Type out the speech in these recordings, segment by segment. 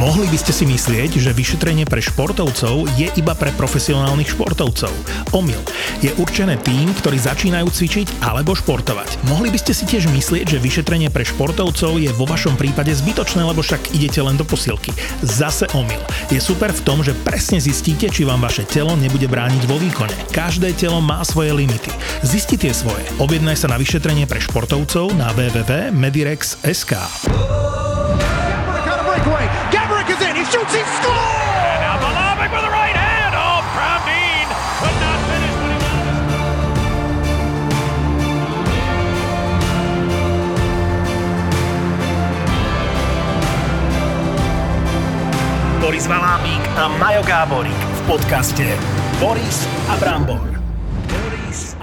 Mohli by ste si myslieť, že vyšetrenie pre športovcov je iba pre profesionálnych športovcov. Omyl. Je určené tým, ktorí začínajú cvičiť alebo športovať. Mohli by ste si tiež myslieť, že vyšetrenie pre športovcov je vo vašom prípade zbytočné, lebo však idete len do posilky. Zase omyl. Je super v tom, že presne zistíte, či vám vaše telo nebude brániť vo výkone. Každé telo má svoje limity. Zisti tie svoje. Objednaj sa na vyšetrenie pre športovcov na www.medirex.sk. shoots, he scores! And now Malavik with the right hand. Oh, Pravdeen could not finish. Boris Valábík a Majo Gáborík v podcaste Boris a Brambor.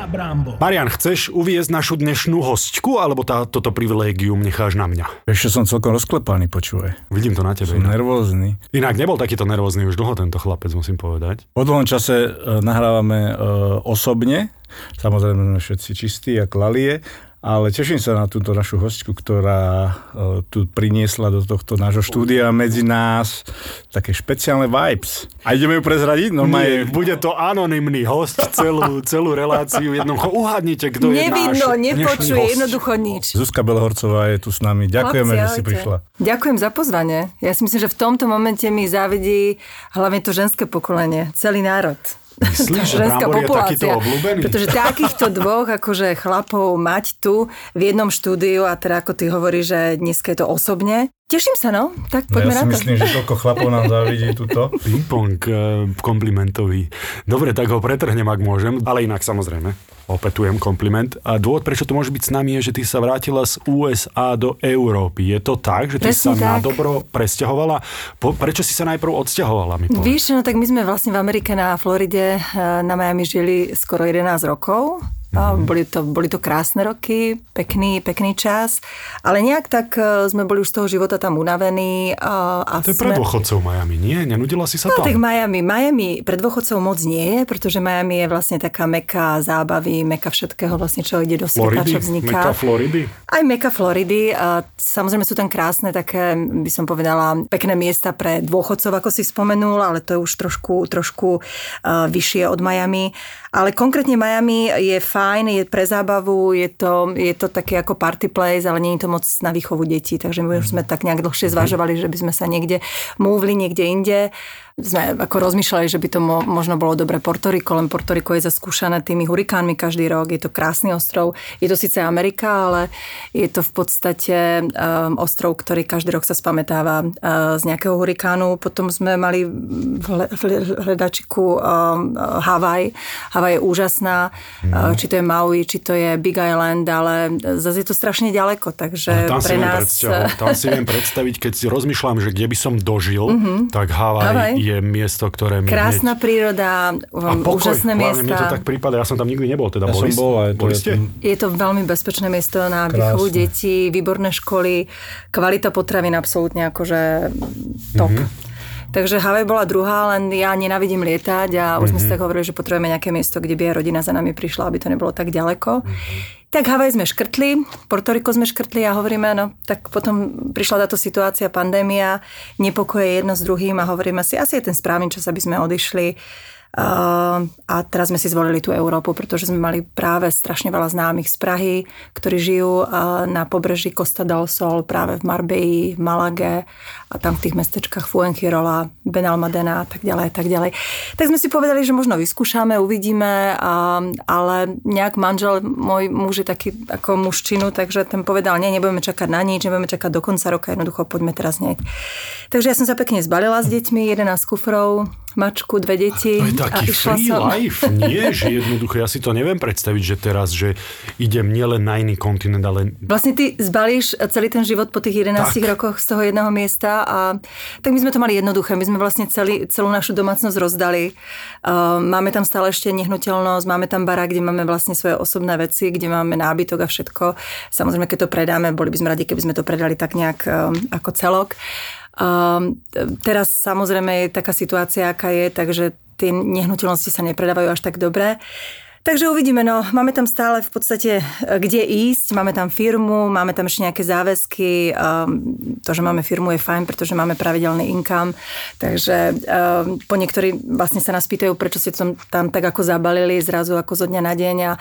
Brambo. Marian, chceš uviezť našu dnešnú hostku, alebo tá, toto privilégium necháš na mňa? Ešte som celkom rozklepaný, počúvaj. Vidím to na tebe. Som inak. nervózny. Inak nebol takýto nervózny už dlho tento chlapec, musím povedať. Po dlhom čase uh, nahrávame uh, osobne, samozrejme všetci čistí a klalie, ale teším sa na túto našu hostku, ktorá uh, tu priniesla do tohto nášho štúdia medzi nás také špeciálne vibes. A ideme ju prezradiť? Normálne... Nie, bude to anonymný host celú, celú reláciu. Jednoducho uhádnite, kto Nevidno, je náš nepočuje, jednoducho nič. Zuzka Belhorcová je tu s nami. Ďakujeme, Chlapci, že si prišla. Ďakujem za pozvanie. Ja si myslím, že v tomto momente mi závidí hlavne to ženské pokolenie, celý národ. Myslíš, že Brambor je takýto obľúbený? Pretože takýchto dvoch akože chlapov mať tu v jednom štúdiu a teda ako ty hovoríš, že dneska je to osobne. Teším sa, no. Tak poďme no, ja si na to. myslím, že toľko chlapov nám závidí túto. Ping-pong uh, komplimentový. Dobre, tak ho pretrhnem, ak môžem, ale inak samozrejme. Opetujem kompliment. A dôvod, prečo to môže byť s nami, je, že ty sa vrátila z USA do Európy. Je to tak, že ty Presne sa tak. na dobro presťahovala? Po, prečo si sa najprv odsťahovala? Mi Víš, no tak my sme vlastne v Amerike na Floride, eh, na Miami žili skoro 11 rokov. Mm-hmm. Boli, to, boli to krásne roky, pekný, pekný čas, ale nejak tak e, sme boli už z toho života tam unavení. A, a to je sme... pre dôchodcov Miami, nie? Nenudila si sa no, tam? tak Miami, Miami pre dôchodcov moc nie je, pretože Miami je vlastne taká meka zábavy, meka všetkého vlastne, čo ide do sveta, Floridy? čo vzniká. Meka Floridy? Aj meka Floridy. A samozrejme sú tam krásne také, by som povedala, pekné miesta pre dôchodcov, ako si spomenul, ale to je už trošku, trošku uh, vyššie od Miami. Ale konkrétne Miami je fajn, je pre zábavu, je to, je to také ako party place, ale nie je to moc na výchovu detí, takže my už sme tak nejak dlhšie zvažovali, že by sme sa niekde múvli, niekde inde sme ako rozmýšľali, že by to mo, možno bolo dobre Portoriko, len Portoriko je zaskúšané tými hurikánmi každý rok, je to krásny ostrov, je to síce Amerika, ale je to v podstate um, ostrov, ktorý každý rok sa spametáva uh, z nejakého hurikánu. Potom sme mali v, hledačiku um, Havaj. Havaj je úžasná, mm. uh, či to je Maui, či to je Big Island, ale zase je to strašne ďaleko, takže tam pre si nás... Tam si viem predstaviť, keď si rozmýšľam, že kde by som dožil, mm-hmm. tak Havaj, Havaj je miesto, ktoré mi Krásna hneď... príroda, a pokoj, úžasné miesta. Mne to tak prípada, ja som tam nikdy nebol. Teda ja boli, som bol, aj boli ste? Je to veľmi bezpečné miesto na výchovu detí, výborné školy, kvalita potravín absolútne akože top. Mm-hmm. Takže Havaj bola druhá, len ja nenavidím lietať a už mm-hmm. sme si mhm. tak hovorili, že potrebujeme nejaké miesto, kde by aj rodina za nami prišla, aby to nebolo tak ďaleko. Mm-hmm. Tak Havaj sme škrtli, Portoriko sme škrtli a hovoríme, no tak potom prišla táto situácia, pandémia, nepokoje jedno s druhým a hovoríme si, asi je ten správny čas, aby sme odišli a teraz sme si zvolili tú Európu, pretože sme mali práve strašne veľa známych z Prahy, ktorí žijú na pobreží Costa del Sol, práve v Marbeji, v Malage a tam v tých mestečkách Fuengirola, Benalmadena a tak ďalej a tak ďalej. Tak sme si povedali, že možno vyskúšame, uvidíme, a, ale nejak manžel, môj muž je taký ako mužčinu, takže ten povedal, nie, nebudeme čakať na nič, nebudeme čakať do konca roka, jednoducho poďme teraz hneď. Takže ja som sa pekne zbalila s deťmi, 11 kufrov, mačku, dve deti. To je taký a free som. life, nie? Že jednoducho, ja si to neviem predstaviť, že teraz, že idem nielen na iný kontinent, ale... Vlastne ty zbalíš celý ten život po tých 11 tak. rokoch z toho jedného miesta a tak my sme to mali jednoduché. My sme vlastne celý, celú našu domácnosť rozdali. Uh, máme tam stále ešte nehnuteľnosť, máme tam barák, kde máme vlastne svoje osobné veci, kde máme nábytok a všetko. Samozrejme, keď to predáme, boli by sme radi, keby sme to predali tak nejak um, ako celok. Um, teraz samozrejme je taká situácia, aká je, takže tie nehnuteľnosti sa nepredávajú až tak dobre. Takže uvidíme, no. Máme tam stále v podstate e, kde ísť, máme tam firmu, máme tam ešte nejaké záväzky, um, to, že máme firmu je fajn, pretože máme pravidelný income, takže um, po niektorí vlastne sa nás pýtajú, prečo si tam, tam tak ako zabalili zrazu ako zo dňa na deň. A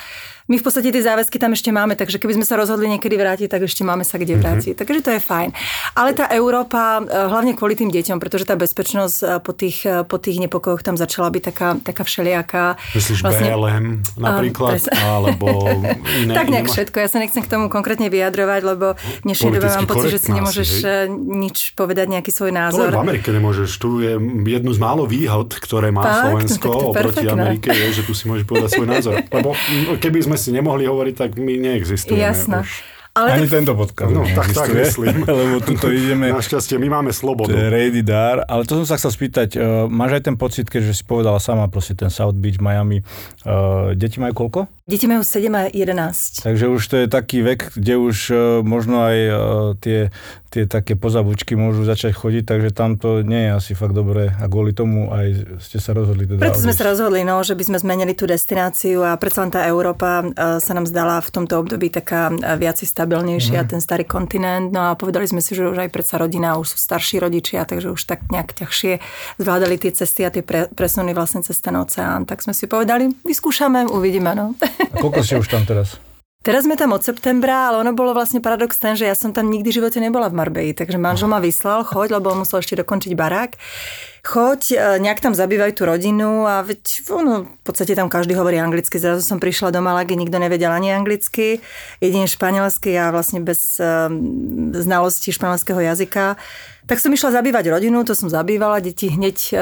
my v podstate tie záväzky tam ešte máme, takže keby sme sa rozhodli niekedy vrátiť, tak ešte máme sa kde mhm. vrátiť. Mm-hmm. Takže to je fajn. Ale tá Európa, e, hlavne kvôli tým deťom, pretože tá bezpečnosť e, po tých, e, po tých nepokojoch tam začala byť taká, taká všelijaká. Myslíš vlastne, BLM napríklad? Um, alebo iné, tak nejak všetko. Ja sa nechcem k tomu konkrétne vyjadrovať, lebo v dnešnej dobe mám pocit, že si nemôžeš hej? nič povedať, nejaký svoj názor. To v Amerike nemôžeš. Tu je jednu z málo výhod, ktoré má Fakt? Slovensko no, oproti Amerike, je, že tu si môžeš povedať svoj názor. Lebo keby sme si nemohli hovoriť, tak my neexistujeme. Jasné. Už. Ale Ani to... tento podcast. No, tak, tak myslím. Lebo tuto ideme... Našťastie, my máme slobodu. Rady Dar. Ale to som sa chcel spýtať, uh, máš aj ten pocit, keďže si povedala sama, proste ten South Beach, Miami, uh, deti majú koľko? Deti majú 7 a 11. Takže už to je taký vek, kde už uh, možno aj uh, tie, tie také pozabučky môžu začať chodiť, takže tam to nie je asi fakt dobré a kvôli tomu aj ste sa rozhodli. Teda Preto sme sa rozhodli, no, že by sme zmenili tú destináciu a predsa len tá Európa uh, sa nám zdala v tomto období taká viac stabilnejšia, mm. ten starý kontinent. No a povedali sme si, že už aj predsa rodina, už sú starší rodičia, takže už tak nejak ťažšie zvládali tie cesty a tie pre, presuny vlastne cez ten oceán. Tak sme si povedali, vyskúšame, uvidíme. No. A koľko ste už tam teraz? Teraz sme tam od septembra, ale ono bolo vlastne paradox ten, že ja som tam nikdy v živote nebola v Marbeji, takže manžel ma vyslal, choď, lebo on musel ešte dokončiť barák. Choď, e, nejak tam zabývaj tú rodinu a veď ono, v podstate tam každý hovorí anglicky. Zrazu som prišla do Malagy, nikto nevedel ani anglicky, jedine španielsky a vlastne bez um, znalosti španielského jazyka. Tak som išla zabývať rodinu, to som zabývala, deti hneď e,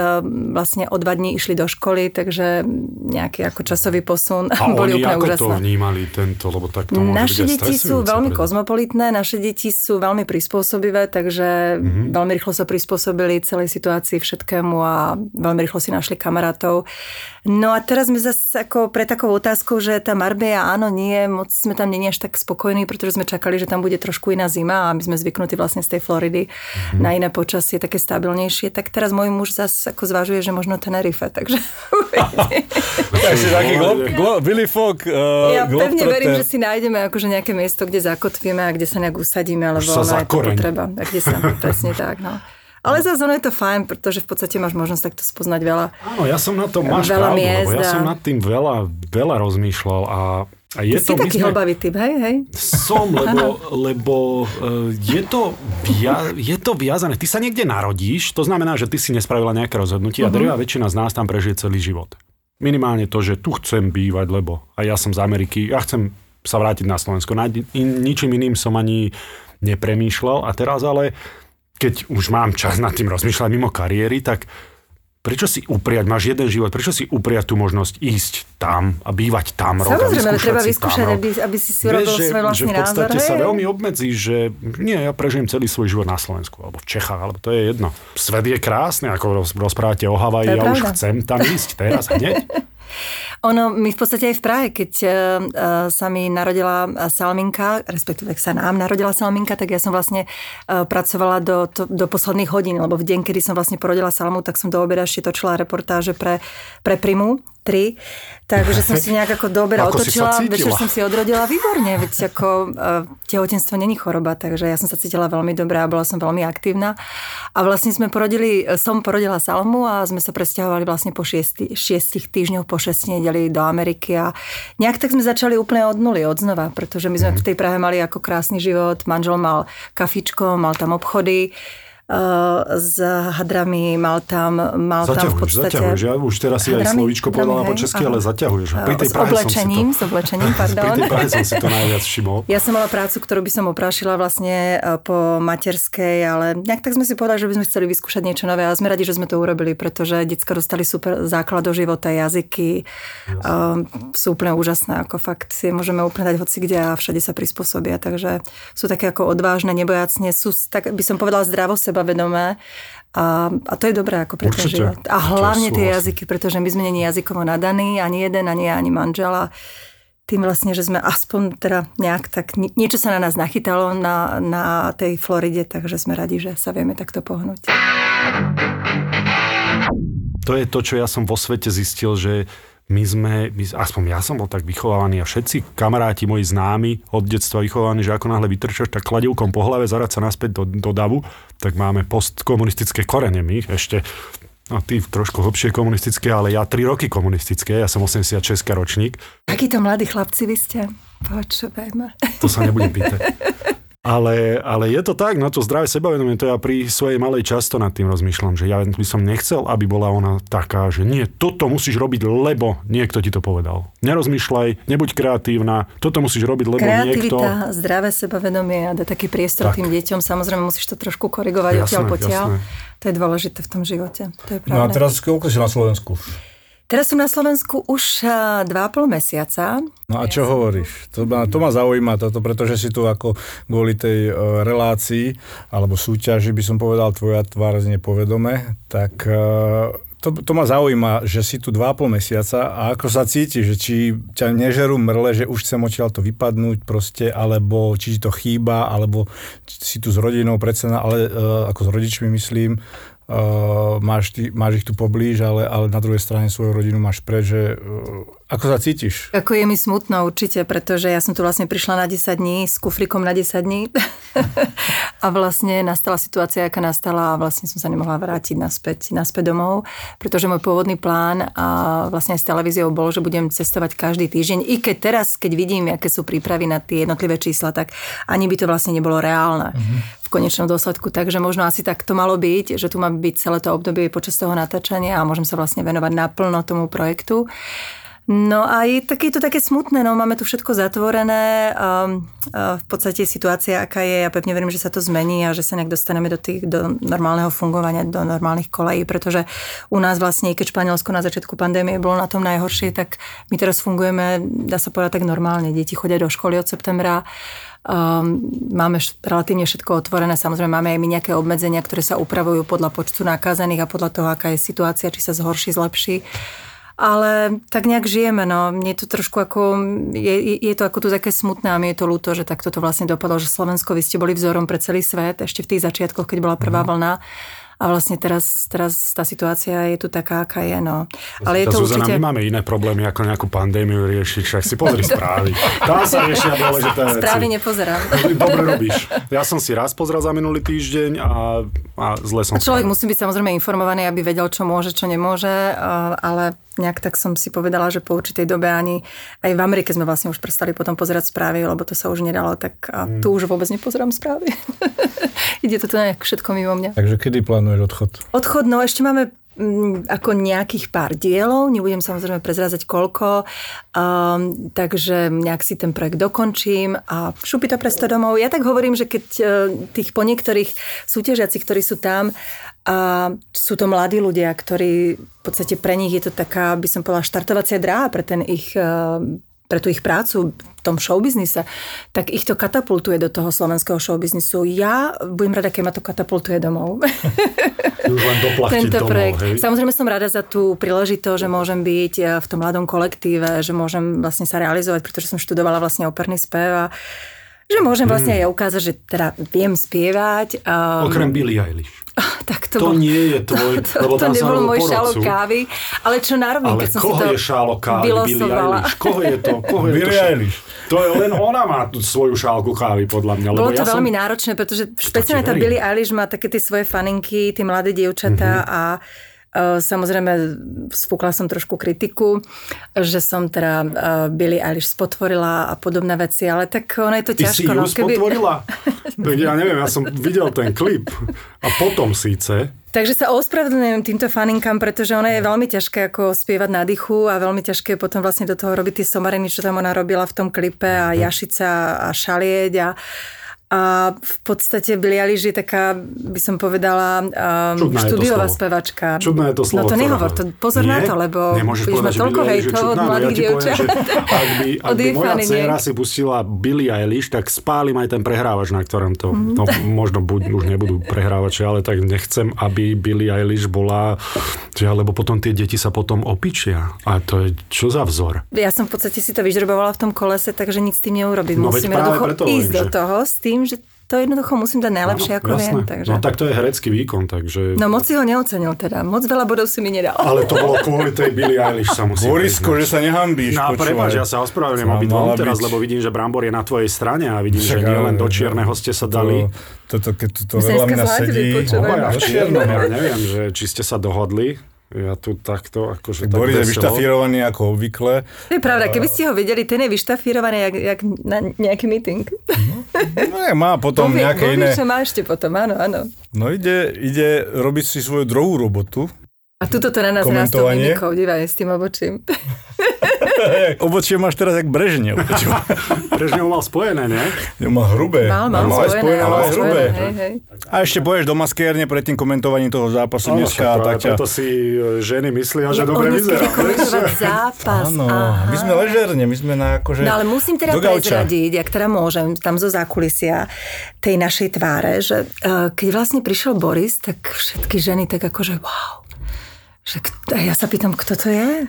vlastne o dva dní išli do školy, takže nejaký ako časový posun a boli oni úplne ako úžasné. to vnímali tento, lebo tak to Naše deti sú veľmi pre... kozmopolitné, naše deti sú veľmi prispôsobivé, takže mm-hmm. veľmi rýchlo sa prispôsobili celej situácii všetkému a veľmi rýchlo si našli kamarátov. No a teraz sme zase ako pre takou otázkou, že tá Marbella áno, nie, moc sme tam nie až tak spokojní, pretože sme čakali, že tam bude trošku iná zima a my sme zvyknutí vlastne z tej Floridy mm-hmm. na iné počasie, také stabilnejšie. Tak teraz môj muž zase ako zvažuje, že možno Tenerife, takže Takže taký Fogg. Uh, ja pevne verím, že si nájdeme akože nejaké miesto, kde zakotvíme a kde sa nejak usadíme, alebo ono je to potreba. A kde sa, presne tak, no. Ale zase ono je to fajn, pretože v podstate máš možnosť takto spoznať veľa Áno, ja som na to, máš veľa pravdu, miest lebo ja som nad tým veľa, veľa rozmýšľal a a je Ty to, si taký sme... hlbavý typ, hej, hej? Som, lebo, lebo uh, je, to via, je to viazané. Ty sa niekde narodíš, to znamená, že ty si nespravila nejaké rozhodnutie uh-huh. a mhm. drvá väčšina z nás tam prežije celý život. Minimálne to, že tu chcem bývať, lebo a ja som z Ameriky, ja chcem sa vrátiť na Slovensko. Na, in, ničím iným som ani nepremýšľal a teraz ale keď už mám čas nad tým rozmýšľať mimo kariéry, tak prečo si upriať, máš jeden život, prečo si upriať tú možnosť ísť tam a bývať tam rok Samozrejme, treba vyskúšať, aby, aby si si urobil svoj vlastný že v podstate názor, sa veľmi obmedzí, že nie, ja prežijem celý svoj život na Slovensku, alebo v Čechách, alebo to je jedno. Svet je krásny, ako rozprávate o Havaji, ja pravda. už chcem tam ísť teraz hneď. Ono, my v podstate aj v Prahe, keď uh, sa mi narodila Salminka, respektíve sa nám narodila Salminka, tak ja som vlastne pracovala do, to, do posledných hodín, lebo v deň, kedy som vlastne porodila Salmu, tak som do obeda ešte točila reportáže pre, pre Primu, 3, takže som si nejak ako dobre otočila, večer som si odrodila výborne, veď ako uh, tehotenstvo není choroba, takže ja som sa cítila veľmi dobre a bola som veľmi aktívna. A vlastne sme porodili, som porodila Salmu a sme sa presťahovali vlastne po šiesti, šiestich týždňoch, po šest nedeli do Ameriky a nejak tak sme začali úplne od nuly, od znova, pretože my sme mm. v tej Prahe mali ako krásny život, manžel mal kafičko, mal tam obchody, s hadrami, mal tam, mal zaťahuješ, tam v podstate... Zaťahuješ, ja už teraz si aj slovíčko povedala po česky, ale zaťahuješ. Pri tej s oblečením, to, s oblečením, pardon. Pri tej Prahe som si to najviac všimol. Ja som mala prácu, ktorú by som oprášila vlastne eh, po materskej, ale nejak tak sme si povedali, že by sme chceli vyskúšať niečo nové a sme radi, že sme to urobili, pretože detská dostali super základ do života, jazyky, um, sú úplne úžasné, ako fakt si môžeme úplne dať hoci kde a všade sa prispôsobia, takže sú také ako odvážne, nebojacne, sú, tak by som povedala zdravo sebavedomé a, a to je dobré ako pre ten život. A hlavne tie jazyky, pretože my sme není jazykovo nadaní, ani jeden, ani ja, ani manžela. Tým vlastne, že sme aspoň teda nejak tak, niečo sa na nás nachytalo na, na tej Floride, takže sme radi, že sa vieme takto pohnúť. To je to, čo ja som vo svete zistil, že my sme, my, aspoň ja som bol tak vychovávaný a všetci kamaráti moji známi od detstva vychovávaní, že ako náhle vytrčaš tak kladivkom po hlave, zarať sa naspäť do, do davu, tak máme postkomunistické korene my, ešte No ty trošku hlbšie komunistické, ale ja 3 roky komunistické, ja som 86 ročník. Akí to mladí chlapci vy ste? Počúvaj ma. To sa nebudem pýtať. Ale, ale je to tak, no to zdravé sebavedomie, to ja pri svojej malej často nad tým rozmýšľam, že ja by som nechcel, aby bola ona taká, že nie, toto musíš robiť, lebo niekto ti to povedal. Nerozmýšľaj, nebuď kreatívna, toto musíš robiť, lebo Kreativita, niekto... zdravé sebavedomie a dať taký priestor tak. tým deťom, samozrejme musíš to trošku korigovať odtiaľ potiaľ. To je dôležité v tom živote, to je pravda. No a teraz koľko si na Slovensku? Teraz som na Slovensku už 2,5 mesiaca. No a čo hovoríš? To ma, to ma zaujíma toto, pretože si tu ako kvôli tej uh, relácii alebo súťaži by som povedal tvoja tvár znie povedome, tak uh, to, to ma zaujíma, že si tu 2,5 mesiaca a ako sa cíti, že či ťa nežerú mrle, že už chcem odtiaľ to vypadnúť proste, alebo či ti to chýba, alebo si tu s rodinou predsa, ale ako s rodičmi myslím, máš, ty, máš ich tu poblíž, ale, ale na druhej strane svoju rodinu máš preč, že ako sa cítiš? Ako je mi smutno určite, pretože ja som tu vlastne prišla na 10 dní s kufrikom na 10 dní a vlastne nastala situácia, aká nastala a vlastne som sa nemohla vrátiť naspäť, naspäť domov, pretože môj pôvodný plán a vlastne aj s televíziou bol, že budem cestovať každý týždeň. I keď teraz, keď vidím, aké sú prípravy na tie jednotlivé čísla, tak ani by to vlastne nebolo reálne. Mm-hmm konečnom dôsledku. Takže možno asi tak to malo byť, že tu má byť celé to obdobie počas toho natáčania a môžem sa vlastne venovať naplno tomu projektu. No a je, tak, je to také smutné, no máme tu všetko zatvorené, a, a v podstate situácia, aká je, ja pevne verím, že sa to zmení a že sa nejak dostaneme do, tých, do normálneho fungovania, do normálnych kolejí, pretože u nás vlastne, keď Španielsko na začiatku pandémie bolo na tom najhoršie, tak my teraz fungujeme, dá sa povedať tak normálne, deti chodia do školy od septembra, Um, máme relatívne všetko otvorené, samozrejme máme aj my nejaké obmedzenia, ktoré sa upravujú podľa počtu nakázaných a podľa toho, aká je situácia, či sa zhorší, zlepší. Ale tak nejak žijeme, no. Mne to trošku ako, je, je to ako tu také smutné a mi je to ľúto, že takto to vlastne dopadlo, že Slovensko, vy ste boli vzorom pre celý svet, ešte v tých začiatkoch, keď bola prvá mm. vlna a vlastne teraz, teraz tá situácia je tu taká, aká je. No. Ale je to Zuzana, určite... my máme iné problémy, ako nejakú pandémiu riešiť, však si pozri správy. Tam sa riešia dôležité veci. Správy nepozerám. Dobre robíš. Ja som si raz pozrel za minulý týždeň a, a zle som a Človek musí byť samozrejme informovaný, aby vedel, čo môže, čo nemôže, ale nejak tak som si povedala, že po určitej dobe ani aj v Amerike sme vlastne už prestali potom pozerať správy, lebo to sa už nedalo, tak a mm. tu už vôbec nepozerám správy. Ide to nejak všetko mimo mňa. Takže kedy plánuješ odchod? Odchod, no ešte máme mm, ako nejakých pár dielov, nebudem samozrejme prezrázať koľko, um, takže nejak si ten projekt dokončím a šupí to presto domov. Ja tak hovorím, že keď uh, tých po niektorých súťažiacich, ktorí sú tam, a sú to mladí ľudia, ktorí v podstate pre nich je to taká, by som povedala, štartovacia dráha pre ten ich eh, pre tú ich prácu v tom showbiznise, tak ich to katapultuje do toho slovenského showbiznisu. Ja budem rada, keď ma to katapultuje domov. len Tento domov, projekt. Hej? Samozrejme som rada za tú príležitosť, že môžem byť eh, v tom mladom kolektíve, že môžem vlastne sa realizovať, pretože som študovala vlastne operný spev a že môžem vlastne hmm. aj ukázať, že teda viem spievať. Um, Okrem Billie Eilish. tak to, to bol, nie je tvoj, to, to, lebo to nebol môj šálok kávy, ale čo narobím, keď som si to je šálok kávy, Billie Eilish? Koho je to? Koho je Billie Eilish. To je len ona má tú svoju šálku kávy, podľa mňa. Bolo to ja veľmi som... náročné, pretože špeciálne tá Billie Eilish má také tie svoje faninky, tie mladé dievčatá mm-hmm. a samozrejme, sfúkla som trošku kritiku, že som teda eh, Billy Eilish spotvorila a podobné veci, ale tak ono je to Ty ťažko. si ju no, keby... spotvorila? tak ja neviem, ja som videl ten klip a potom síce. Takže sa ospravedlňujem týmto faninkám, pretože ono je veľmi ťažké ako spievať na dychu a veľmi ťažké potom vlastne do toho robiť tie somariny, čo tam ona robila v tom klipe a mhm. jašica a šalieť a a v podstate Billie Eilish je taká, by som povedala, um, štúdiová spevačka. Čudné je to slovo. No to nehovor, to, pozor Nie? na to, lebo Nemôžeš už ma toľko hejtov od no mladých dievčat. Ak by, ak by moja dcera si pustila Billie Eilish, tak spálim aj ten prehrávač, na ktorom to, mm. no, možno buď, už nebudú prehrávači, ale tak nechcem, aby Billie Eilish bola, že, lebo potom tie deti sa potom opičia. A to je čo za vzor? Ja som v podstate si to vyžrebovala v tom kolese, takže nic s tým neurobím. No, Musím jednoducho ísť že... do toho s tým, že to to jednoducho musím dať najlepšie, Áno, ako jasné. viem. Takže... No tak to je herecký výkon, takže... No moc si ho neocenil teda. Moc veľa bodov si mi nedal. Ale to bolo kvôli tej Billie Eilish, sa musím Borisko, že sa nehambíš. No, prepáč, ja sa ospravedlňujem obidvom teraz, byť- lebo vidím, že Brambor je na tvojej strane a vidím, že Však, nie ale- len do čierneho ste sa dali. To, toto, keď to sedí. počúvaj. Obaja v do čiernom, čierneho. ja neviem, že či ste sa dohodli. Ja tu takto, akože tak Boris je vyštafírovaný ako obvykle. To je pravda, keby ste ho videli, ten je vyštafírovaný jak, jak na nejaký meeting. No, je, má potom Povie- nejaké povie, iné... čo má ešte potom, áno, áno. No ide, ide robiť si svoju druhú robotu. A tuto to na nás rastol mimikou, divaj s tým obočím. Obočie máš teraz jak Brežnev. Brežnev mal spojené, nie? Ja má hrubé. Mal, mal Mal spojené, spojené, mal mal hrubé. hej, hej. A ešte pôjdeš do maskérne pred tým komentovaním toho zápasu Áno, dneska. tak ťa... preto si e, ženy myslia, že dobre On vyzerá. zápas. Áno, aha. my sme ležerne, my sme na akože... No ale musím teda prezradiť, ak teda môžem, tam zo zákulisia tej našej tváre, že uh, keď vlastne prišiel Boris, tak všetky ženy tak akože wow. Že, k- a ja sa pýtam, kto to je?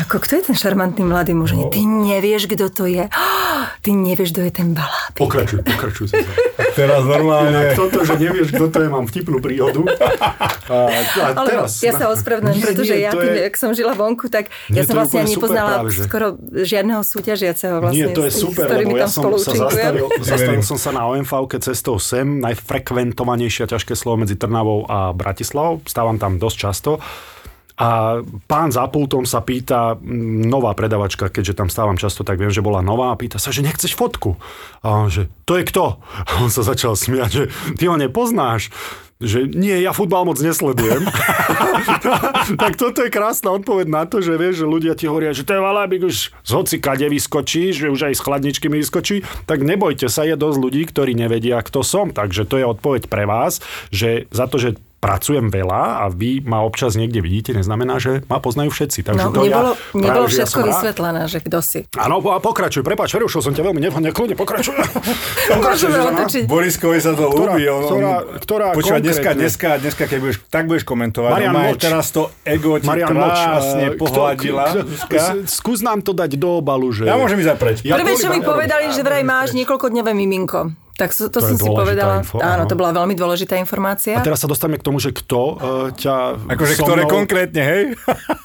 Ako, kto je ten šarmantný mladý muž? No. Ty nevieš, kto to je. Ty nevieš, kto je ten balábik. Pokračuj, pokračuj. si. Teraz normálne... Toto, že nevieš, kto to je, mám vtipnú príhodu. A, a Ale teraz... ja sa ospravedlňujem, pretože nie, ja tým, je- jak som žila vonku, tak Nie, ja som vlastne nepoznala práve, že- skoro žiadneho súťažiaceho vlastne, Nie, to je super, s lebo ja som sa zastavil, zastavil som sa na OMV cestou sem, najfrekventovanejšia ťažké slovo medzi Trnavou a Bratislavou. Stávam tam dosť často. A pán za pultom sa pýta, mm, nová predavačka, keďže tam stávam často, tak viem, že bola nová, a pýta sa, že nechceš fotku. A on, že to je kto? A on sa začal smiať, že ty ho nepoznáš. Že nie, ja futbal moc nesledujem. tak toto je krásna odpoveď na to, že vieš, že ľudia ti hovoria, že to je Valabik už z hoci kade vyskočí, že už aj z chladničky mi vyskočí, tak nebojte sa, je dosť ľudí, ktorí nevedia, kto som. Takže to je odpoveď pre vás, že za to, že pracujem veľa a vy ma občas niekde vidíte, neznamená, že ma poznajú všetci. Takže No, to nebolo, ja, nebolo práve, že ja všetko rád. vysvetlené, že kto si. Áno, a pokračuj, prepáč, prerušil som ťa veľmi nevhodne, kľudne pokračuj. Otočiť. Boriskovi sa to ľúbi. On, ktorá- ktorá Počúva, dneska, dneska, dneska, keď budeš, tak budeš komentovať. Marian Moč. teraz to ego ti Marian krásne pohľadila. Skús nám to dať do obalu, že... Ja môžem ísť zapreč. Ja Prvé, čo mi povedali, že vraj máš niekoľkodňové miminko. Tak to, To som si povedala. info, áno, áno. to bola veľmi dôležitá informácia. A teraz sa dostaneme k tomu, že kto uh, ťa... Akože so ktoré mnou- konkrétne, hej?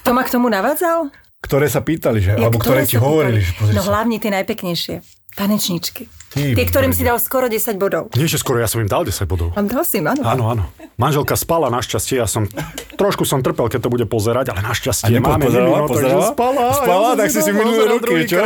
To ma k tomu navádzal? Ktoré sa pýtali, že? Ja, Alebo ktoré ti sa hovorili, že pozri No sa. hlavne tie najpeknejšie. Tanečničky. Ty Tie, ktorým si dal skoro 10 bodov. Nie, že skoro, ja som im dal 10 bodov. A dal si im, áno. Áno, áno. Manželka spala našťastie, ja som trošku som trpel, keď to bude pozerať, ale A našťastie nepo- máme pozerala, takže pozerala? spala. Spala, ja tak si si minulé roky, čo?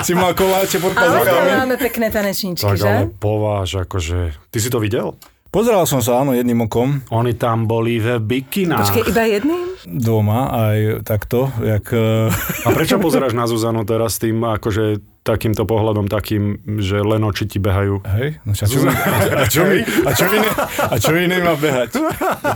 Si mal koláče pod Ale to pazukami. máme pekné tanečničky, Tak že? ale pováž, akože... Ty si to videl? Pozeral som sa, áno, jedným okom. Oni tam boli v bikinách. Počkej, iba jedným? Doma aj takto, jak... eh, A prečo pozeráš na Zuzanu teraz tým, akože takýmto pohľadom takým, že len oči ti behajú? Hej, no čo, a čo, mi, a čo, mi, a čo, iné, a čo iné má behať?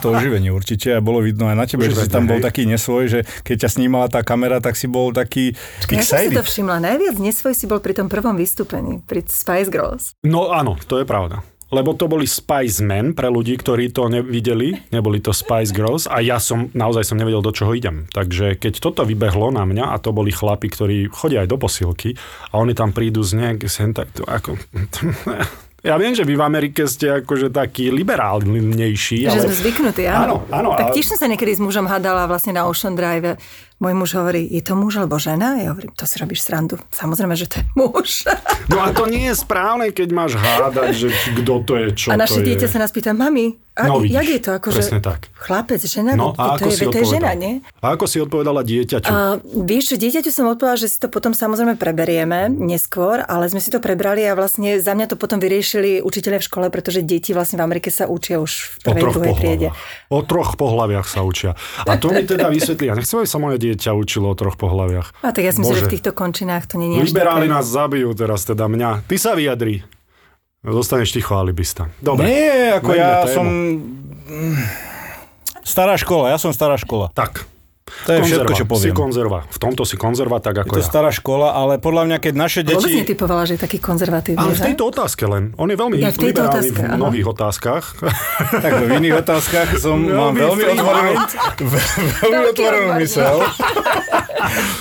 To oživenie určite a bolo vidno aj na tebe, že si tam bol hej. taký nesvoj, že keď ťa snímala tá kamera, tak si bol taký Ja som si to všimla. Najviac nesvoj si bol pri tom prvom vystúpení, pri Spice Girls. No áno, to je pravda. Lebo to boli Spice Men pre ľudí, ktorí to nevideli, neboli to Spice Girls a ja som, naozaj som nevedel, do čoho idem. Takže keď toto vybehlo na mňa a to boli chlapi, ktorí chodia aj do posilky a oni tam prídu z nejak sem tak, to ako... Ja viem, že vy v Amerike ste akože takí liberálnejší, Že ale... sme zvyknutí, áno. Áno, áno, Tak tiež som sa niekedy s mužom hádala vlastne na Ocean Drive. Môj muž hovorí, je to muž alebo žena? Ja hovorím, to si robíš srandu. Samozrejme, že to je muž. No a to nie je správne, keď máš hádať, že kto to je, čo a naše dieťa je. sa nás pýta, mami, a No, vidíš, jak je to? Akože presne tak. Chlapec, žena, No a to, ako je, si to je žena, nie? A ako si odpovedala dieťaťu? A, vieš, že dieťaťu som odpovedala, že si to potom samozrejme preberieme neskôr, ale sme si to prebrali a vlastne za mňa to potom vyriešili učiteľe v škole, pretože deti vlastne v Amerike sa učia už v prvej, druhej triede. O troch pohľaviach sa učia. A to mi teda vysvetlí. Ja nechcem, aby sa moje dieťa učilo o troch pohľaviach. A tak ja si myslím, že v týchto končinách to nie je Liberáli také. nás zabijú teraz, teda mňa. Ty sa vyjadri. Zostaneš ticho, alibista. Dobre. Nie, ako Veďme ja tému. som... Stará škola, ja som stará škola. Tak. To je všetko, čo poviem. Si konzerva. V tomto si konzerva, tak ako je to ja. stará škola, ale podľa mňa, keď naše deti... Vôbec netypovala, že je taký konzervatívny. Ale v tejto otázke len. On je veľmi Ja v liberálny otázke, v mnohých otázkach. Tak v iných otázkach som mám Veľmi otvorenú, veľmi otvorenú mysel.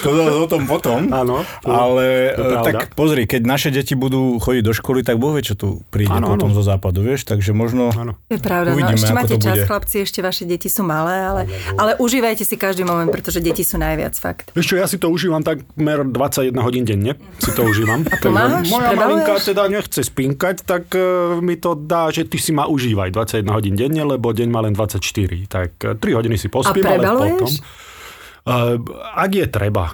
To o tom potom. Áno, Ale e, pravda. tak pozri, keď naše deti budú chodiť do školy, tak Boh vie, čo tu príde Áno, potom áno. zo západu, vieš, takže možno... Áno. Je pravda, Uvidíme, no ešte máte čas, bude. chlapci, ešte vaše deti sú malé, ale, ale užívajte si každý moment, pretože deti sú najviac, fakt. Vieš čo, ja si to užívam takmer 21 hodín denne. Si to užívam. A pomáhaš? Moja malinka teda nechce spinkať, tak uh, mi to dá, že ty si ma užívaj 21 hodín denne, lebo deň má len 24. Tak uh, 3 hodiny si pospím, ale potom... Uh, ak je treba.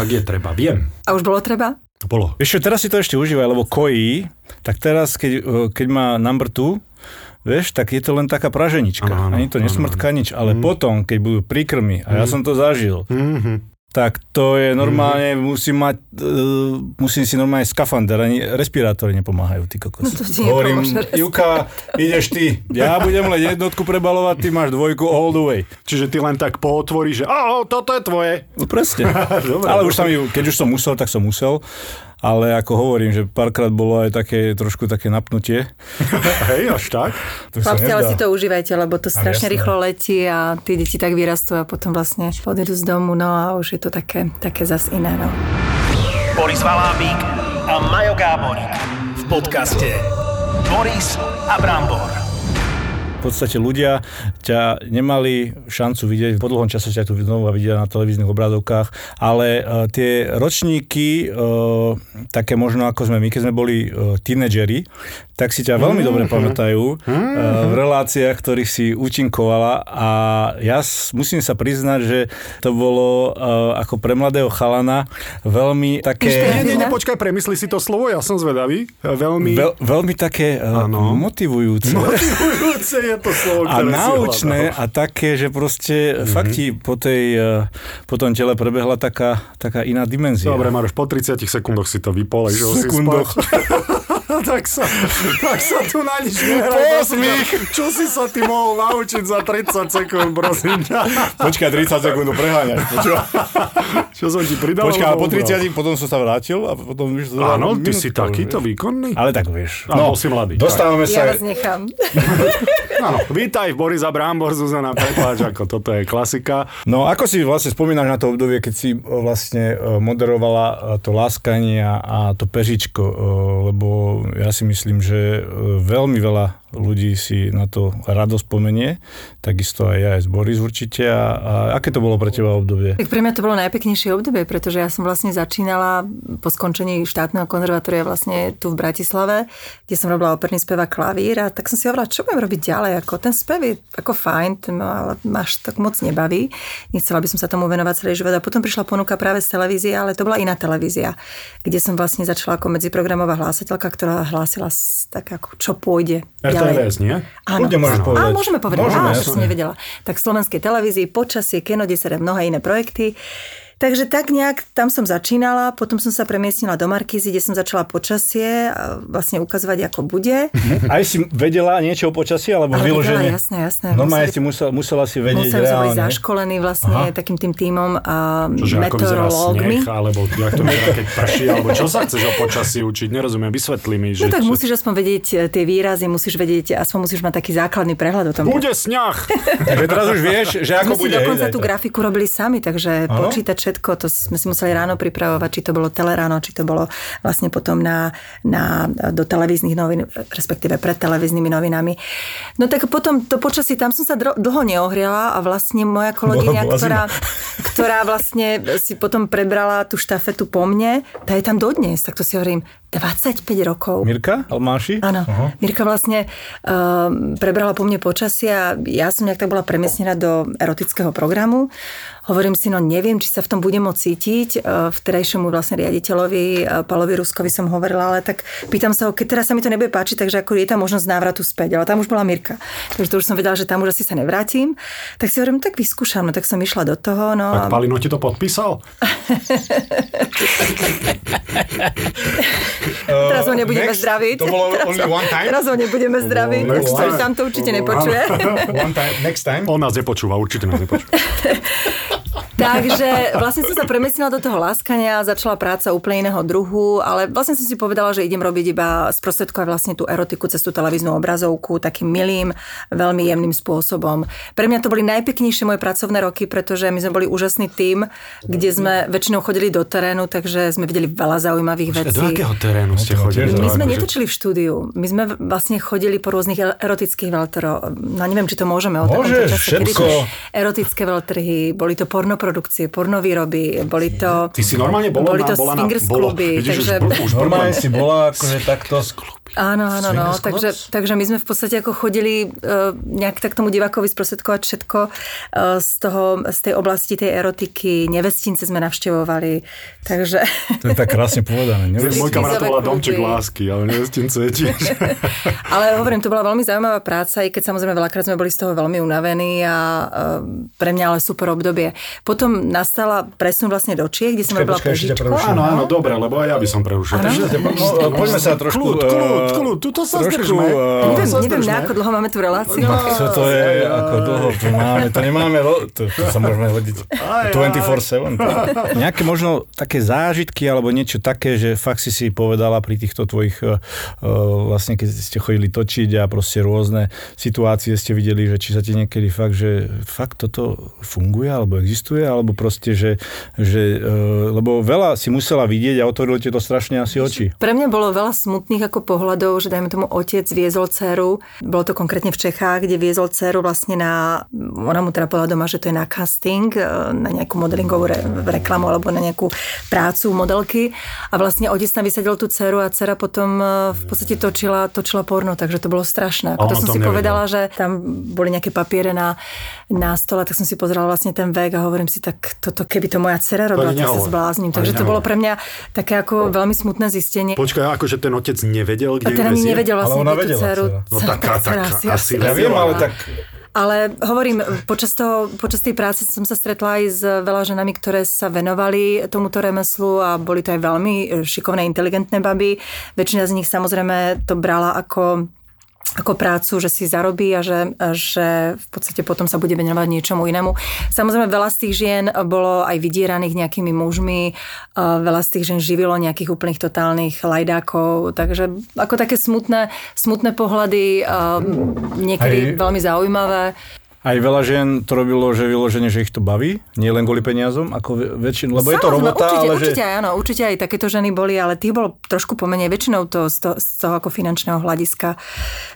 Ak je treba. Viem. A už bolo treba? Bolo. Vieš čo, teraz si to ešte užívaj, lebo kojí, tak teraz, keď, e, keď má number two, vieš, tak je to len taká praženička. Áno, Ani to nesmrtka nič, ale potom, keď budú príkrmy, a ja som to zažil, Mhm. tak to je normálne, musím mať, uh, musím si normálne skafander, ani respirátory nepomáhajú, ty kokos. No Hovorím, Juka, ideš ty, ja budem len jednotku prebalovať, ty máš dvojku all the way. Čiže ty len tak pootvoríš, že oh, toto je tvoje. No presne. Dobre, ale už som ju, keď už som musel, tak som musel. Ale ako hovorím, že párkrát bolo aj také, trošku také napnutie. Hej, až tak. To Chlapci, ale si to užívajte, lebo to strašne jasné. rýchlo letí a tie deti tak vyrastú a potom vlastne odídu z domu, no a už je to také, také zas iné, no. Boris Valábík a Majo Gáborík v podcaste Boris a Brambor. V podstate ľudia ťa nemali šancu vidieť, po dlhom čase ťa tu znova vidia na televíznych obrazovkách, ale uh, tie ročníky, uh, také možno ako sme my, keď sme boli uh, tínedžeri, tak si ťa veľmi dobre pamätajú uh, v reláciách, ktorých si účinkovala a ja musím sa priznať, že to bolo uh, ako pre mladého chalana veľmi Nie, také... nie, nie, počkaj, premysli si to slovo, ja som zvedavý. Veľmi Veľ, veľmi také uh, Áno. motivujúce. motivujúce je to slovo, a ktoré si naučné a také, že proste mm-hmm. fakt ti po, tej, eh, po tom tele prebehla taká, taká iná dimenzia. Dobre, Maroš, po 30 sekundoch si to vypole, že ho si Sekundoch. spal. tak, sa, tak sa tu na nič. Posmích. Čo si sa ty mohol naučiť za 30 sekúnd, prosím ťa? Počkaj, 30 sekúnd preháňaš. Počúva. Čo som ti pridal? Počkaj, a po ubral? 30 potom som sa vrátil a potom už... Áno, ty si takýto výkonný. Ale tak vieš. A bol si mladý, Dostávame Ja sa... vás nechám. Áno, vítaj v Borisa Brambor, Zuzana, prepáč, ako toto je klasika. No ako si vlastne spomínaš na to obdobie, keď si vlastne moderovala to láskanie a, a to pežičko, lebo ja si myslím, že e, veľmi veľa ľudí si na to rado spomenie, takisto aj ja, aj z Boris určite. A, a aké to bolo pre teba obdobie? Tak pre mňa to bolo najpeknejšie obdobie, pretože ja som vlastne začínala po skončení štátneho konzervatória vlastne tu v Bratislave, kde som robila operný spev a klavír a tak som si hovorila, čo budem robiť ďalej, ako ten spev je ako fajn, ten ale máš tak moc nebaví. Nechcela by som sa tomu venovať celý život a potom prišla ponuka práve z televízie, ale to bola iná televízia, kde som vlastne začala ako medziprogramová hlásateľka, ktorá hlásila tak ako čo pôjde RTVS, nie? Áno. Kľudne môžeš Áno. povedať. Á, môžeme povedať. Môžeme, Á, jasne. čo som nevedela. Tak v slovenskej televízii, počasie, keno, kde sa dá mnohé iné projekty. Takže tak nejak tam som začínala, potom som sa premiestnila do Markízy, kde som začala počasie a vlastne ukazovať, ako bude. Aj si vedela niečo o počasí, alebo Ale vyloženie? vedela, jasné, jasné. Normálne Museli- si musela, musela si vedieť Museli sme byť reálne. zaškolení vlastne Aha. takým tým tímom a Že ako vyzerá meteorológmi. sneh, alebo jak to vyzerá, keď prší, alebo čo sa chceš o počasí učiť, nerozumiem, vysvetli mi, že... No tak čo- musíš aspoň vedieť e, tie výrazy, musíš vedieť, aspoň musíš mať taký základný prehľad o tom. Bude sňah! Takže teraz už vieš, že ako bude. dokonca tú grafiku robili sami, takže Áno? počítať všetko, to sme si museli ráno pripravovať, či to bolo teleráno, či to bolo vlastne potom na, na, do televíznych novín, respektíve pred televíznymi novinami. No tak potom to počasí, tam som sa dro- dlho neohriala a vlastne moja kolegyňa, Bola ktorá, ktorá vlastne si potom prebrala tú štafetu po mne, tá je tam dodnes, tak to si hovorím, 25 rokov. Mirka Almáši? Áno. Mirka vlastne um, prebrala po mne počasie a ja som nejak tak bola premiesnená do erotického programu. Hovorím si, no neviem, či sa v tom budem môcť cítiť. Uh, Vterejšiemu vlastne riaditeľovi uh, Palovi Ruskovi som hovorila, ale tak pýtam sa ho, keď teraz sa mi to nebude páčiť, takže ako je tam možnosť návratu späť. Ale tam už bola Mirka. Takže to už som vedela, že tam už asi sa nevrátim. Tak si hovorím, tak vyskúšam. No tak som išla do toho. No, Tak a- Palino ti to podpísal? Teraz ho nebudeme next, zdraviť. to bolo teraz, only one time? Teraz ho nebudeme zdraviť. next takže time. tam to určite nepočuje. One time, next time. On nás nepočúva, určite nás nepočúva. Takže vlastne som sa premiestnila do toho láskania, začala práca úplne iného druhu, ale vlastne som si povedala, že idem robiť iba sprostredkovať vlastne tú erotiku cez tú televíznu obrazovku takým milým, veľmi jemným spôsobom. Pre mňa to boli najpeknejšie moje pracovné roky, pretože my sme boli úžasný tým, kde sme väčšinou chodili do terénu, takže sme videli veľa zaujímavých vecí. Do akého terénu ste chodili? My sme netočili v štúdiu. My sme vlastne chodili po rôznych erotických veľtrhoch. No neviem, či to môžeme o Môžeš, všetko. Erotické veľtrhy, boli to pornoprodukcie, pornovýroby, boli to... Ty si normálne bola boli to bola na, bolo, kluby, vidíš, takže... už, už Normálne si bola akože takto... Áno, áno, no. Takže, takže my sme v podstate ako chodili uh, nejak tak tomu divákovi sprostredkovať všetko uh, z, toho, z tej oblasti tej erotiky. Nevestince sme navštevovali. Takže... To je tak krásne povedané. Môj Neviem, kamarát to volá domček lásky, ale nevestince je tiež. Ale hovorím, to bola veľmi zaujímavá práca, i keď samozrejme veľakrát sme boli z toho veľmi unavení a uh, pre mňa ale super obdobie. Potom nastala presun vlastne do Čiech, kde som Počkaj, robila počkaj. Áno, áno, dobre, lebo aj ja by som prerušil. No, poďme sa trošku... Kľud, kľud, eh, kľud, tuto sa trošku, zdržme. eh, Tuto Neviem, sa neviem, na ako dlho máme tú reláciu. Čo to je, ako dlho to máme, to nemáme, to, to sa môžeme hodiť Aj, 24-7. Nejaké možno také zážitky alebo niečo také, že fakt si si povedala pri týchto tvojich, uh, vlastne keď ste chodili točiť a proste rôzne situácie ste videli, že či sa ti niekedy fakt, že fakt toto funguje alebo existuje, alebo proste, že, že uh, lebo veľa si musela vidieť a otvorilo ti to strašne asi oči. Pre mňa bolo veľa smutných ako pohľadov, že dajme tomu otec viezol dceru, bolo to konkrétne v Čechách, kde viezol dceru vlastne na, ona mu teda povedala doma, že to je na casting, e, na nejakú modelingovú re, reklamu alebo na nejakú prácu modelky a vlastne otec tam vysadil tú dceru a dcera potom e, v podstate točila, točila porno, takže to bolo strašné. Ako to som si nevedel. povedala, že tam boli nejaké papiere na, na stole, tak som si pozerala vlastne ten vek a hovorím si, tak toto, keby to moja dcera robila, tak sa zblázním. Takže to bolo pre mňa také ako veľmi smutné zistenie. Počkaj, akože ten otec nevedel, kde ten ju nevedel vlastne, Ale ona vedela dceru. dcera. No tak, tak, dcera tak, asi Ja viem, ale tak Ale hovorím, počas, toho, počas tej práce som sa stretla aj s veľa ženami, ktoré sa venovali tomuto remeslu a boli to aj veľmi šikovné, inteligentné baby. Väčšina z nich samozrejme to brala ako ako prácu, že si zarobí a že, že v podstate potom sa bude venovať niečomu inému. Samozrejme, veľa z tých žien bolo aj vydieraných nejakými mužmi, a veľa z tých žien živilo nejakých úplných totálnych lajdákov, takže ako také smutné, smutné pohľady, a niekedy Aj- veľmi zaujímavé. Aj veľa žien to robilo, že vyloženie, že ich to baví, nie len kvôli peniazom, ako väčšinu, lebo je to Samozrejme, robota, určite, ale určite že... áno, určite aj takéto ženy boli, ale tých bolo trošku pomenej, väčšinou to z toho, z toho ako finančného hľadiska,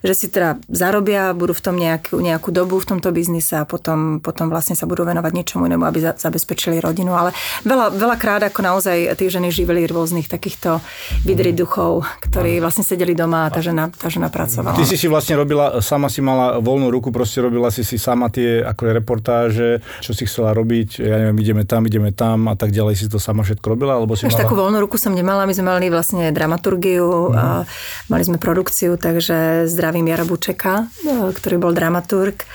že si teda zarobia, budú v tom nejakú, nejakú dobu v tomto biznise a potom, potom vlastne sa budú venovať niečomu inému, aby za, zabezpečili rodinu, ale veľa, veľakrát ako naozaj tie ženy živili rôznych takýchto vidry duchov, ktorí vlastne sedeli doma a tá žena, tá žena pracovala. Ty si si vlastne robila, sama si mala voľnú ruku, proste robila si si sama tie ako reportáže, čo si chcela robiť, ja neviem, ideme tam, ideme tam a tak ďalej, si to sama všetko robila, alebo si Až mala... takú voľnú ruku som nemala, my sme mali vlastne dramaturgiu a mali sme produkciu, takže zdravím Jara Bučeka, e, ktorý bol dramaturg.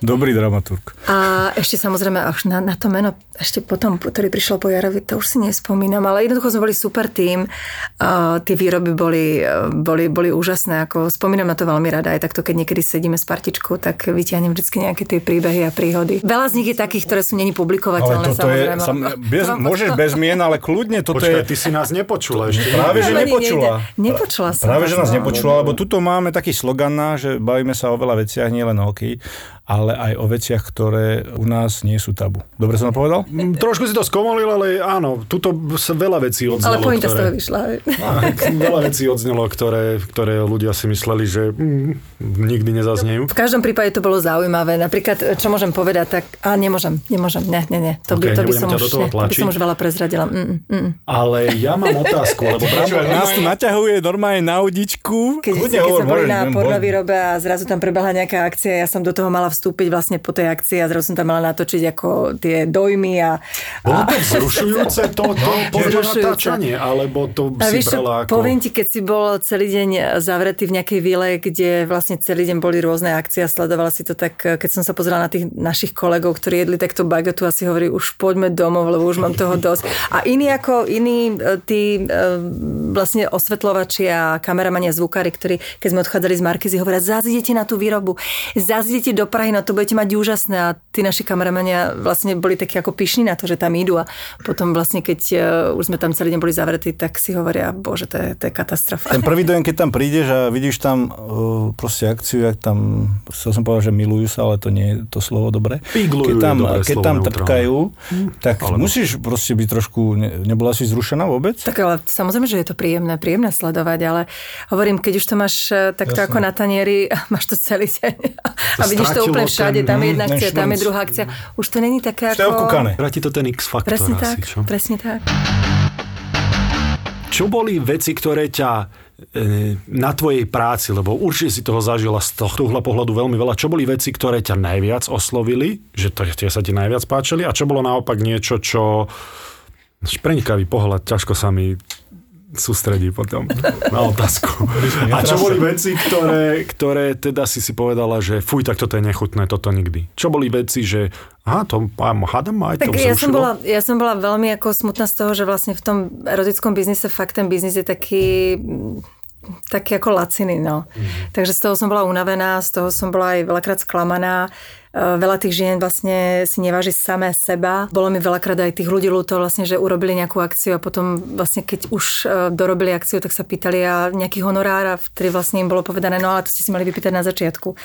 Dobrý dramaturg. A ešte samozrejme, až na, na to meno, ešte potom, ktorý prišiel po Jarovi, to už si nespomínam, ale jednoducho sme boli super tým. A tie výroby boli, boli, boli úžasné, ako spomínam na to veľmi rada, aj takto, keď niekedy sedíme s partičkou, tak vyťahnem vždy nejaké tie príbehy a príhody. Veľa z nich je takých, ktoré sú není Ale publikovateľné, toto je, samozrejme. sam, bez, môžeš bez mien, ale kľudne, toto Počkaj, je... ty si nás nepočula ešte. Práve, že nepočula. nejde. Nepočula som Práve, že nás nepočula, lebo tuto máme taký slogan, že bavíme sa o veľa veciach, nie len o hokeji, ale aj o veciach, ktoré u nás nie sú tabu. Dobre som to povedal? Mm, Trošku si to skomolil, ale áno, tuto sa veľa vecí odznelo. Ale pointa z toho ktoré, vyšla. veľa vecí odznelo, ktoré, ktoré ľudia si mysleli, že mm, nikdy nezaznejú. V každom prípade to bolo zaujímavé. Napríklad, čo môžem povedať, tak... A nemôžem, nemôžem, ne, ne, ne. To, by, Ok, to, by, som už, ne, to by som už veľa prezradila. Mm, mm, mm. Ale ja mám otázku, lebo Brando, nás tu naťahuje normálne na udičku. Keď, keď hovor, sme boli na pornovýrobe a zrazu tam prebehla nejaká akcia, ja som do toho mala vstúpiť vlastne po tej akcii a zrazu som tam mala natočiť ako tie dojmy a... bolo to vzrušujúce to, to Vzrušujúce. natáčanie, alebo to A si čo, brala ako... poviem ti, keď si bol celý deň zavretý v nejakej vile, kde vlastne celý deň boli rôzne akcie a sledovala si to, tak keď som sa pozerala na tých našich kolegov, ktorí jedli takto bagetu a si hovorí, už poďme domov, lebo už mám toho dosť. A iní ako iní e, tí e, vlastne osvetľovači a kameramani a zvukári, ktorí keď sme odchádzali z Markizy, hovoria, zase idete na tú výrobu, idete do Prahy Prahy, no to budete mať úžasné a tí naši kameramania vlastne boli takí ako pyšní na to, že tam idú a potom vlastne keď uh, už sme tam celý deň boli zavretí, tak si hovoria, bože, to je, to je katastrofa. Ten prvý dojem, keď tam prídeš a vidíš tam uh, proste akciu, jak tam, chcel som povedať, že milujú sa, ale to nie je to slovo dobré. Piglujú keď tam, je keď slovo tam trpkajú, tak Alebo- musíš proste byť trošku, ne, nebola si zrušená vôbec? Tak ale samozrejme, že je to príjemné, príjemné sledovať, ale hovorím, keď už to máš eh, takto Jasné. ako na tanieri, máš to celý deň a vidíš to úplne všade, tam je jedna ten akcia, tam je druhá akcia. Už to není také ako... Vráti to ten X-faktor Presne asi, tak, čo? presne tak. Čo boli veci, ktoré ťa e, na tvojej práci, lebo určite si toho zažila z tohto uhla pohľadu veľmi veľa, čo boli veci, ktoré ťa najviac oslovili, že to, tie sa ti najviac páčili a čo bolo naopak niečo, čo šprenikavý pohľad, ťažko sa mi sústredí potom na otázku. A čo boli veci, ktoré, ktoré teda si si povedala, že fuj, tak toto je nechutné, toto nikdy. Čo boli veci, že aha, to mám, hádam aj to Tak ja som, bola, ja som bola veľmi ako smutná z toho, že vlastne v tom erotickom biznise fakt ten biznis je taký taký ako laciný, no. Mm. Takže z toho som bola unavená, z toho som bola aj veľakrát sklamaná. E, Veľa tých žien vlastne si neváži samé seba. Bolo mi veľakrát aj tých ľudí ľúto vlastne, že urobili nejakú akciu a potom vlastne keď už e, dorobili akciu, tak sa pýtali a nejaký honorár a vtedy vlastne im bolo povedané, no ale to ste si mali vypýtať na začiatku.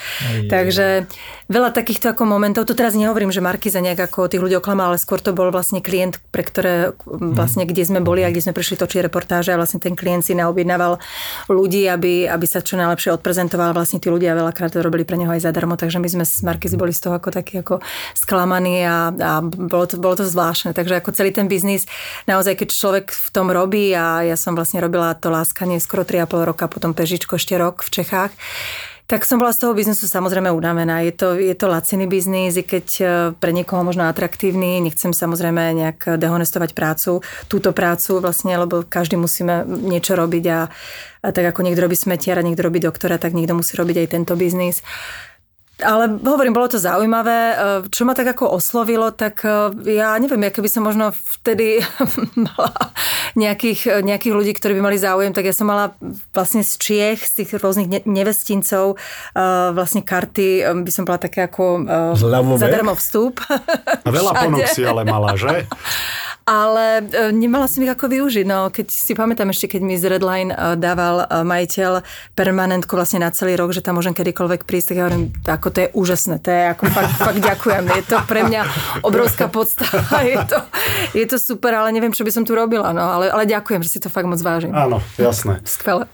Takže veľa takýchto ako momentov, to teraz nehovorím, že Markiza nejak ako tých ľudí oklamal, ale skôr to bol vlastne klient, pre ktoré vlastne kde sme boli a kde sme prišli točiť reportáže a vlastne ten klient si naobjednával ľudí, aby, aby sa čo najlepšie odprezentoval. Vlastne tí ľudia veľakrát to robili pre neho aj zadarmo, takže my sme z Markizy boli z toho ako takí ako sklamaní a, a bolo, to, bolo to zvláštne. Takže ako celý ten biznis, naozaj keď človek v tom robí a ja som vlastne robila to láskanie skoro 3,5 roka, potom pežičko ešte rok v Čechách, tak som bola z toho biznesu samozrejme unavená. Je to, je to laciný biznis, i keď e, pre niekoho možno atraktívny. Nechcem samozrejme nejak dehonestovať prácu, túto prácu vlastne, lebo každý musíme niečo robiť a, a tak ako niekto robí smetiara, niekto robí doktora, tak niekto musí robiť aj tento biznis. Ale hovorím, bolo to zaujímavé. E, Čo ma tak ako oslovilo, tak e, ja neviem, aké by som možno vtedy mala nejakých, nejakých ľudí, ktorí by mali záujem, tak ja som mala vlastne z Čiech, z tých rôznych ne- nevestincov, e, vlastne karty, by som bola také ako Zľavové? zadarmo vstup. Veľa ponúk si ale mala, že? Ale e, nemala som ich ako využiť. No, keď si pamätám ešte, keď mi z Redline e, dával e, majiteľ permanentku vlastne na celý rok, že tam môžem kedykoľvek prísť, tak ja hovorím, ako to je úžasné, to je ako fakt, fakt ďakujem. Je to pre mňa obrovská podstava, je to, je to super, ale neviem, čo by som tu robila. No, ale, ale ďakujem, že si to fakt moc vážim. Áno, jasné. Skvelé.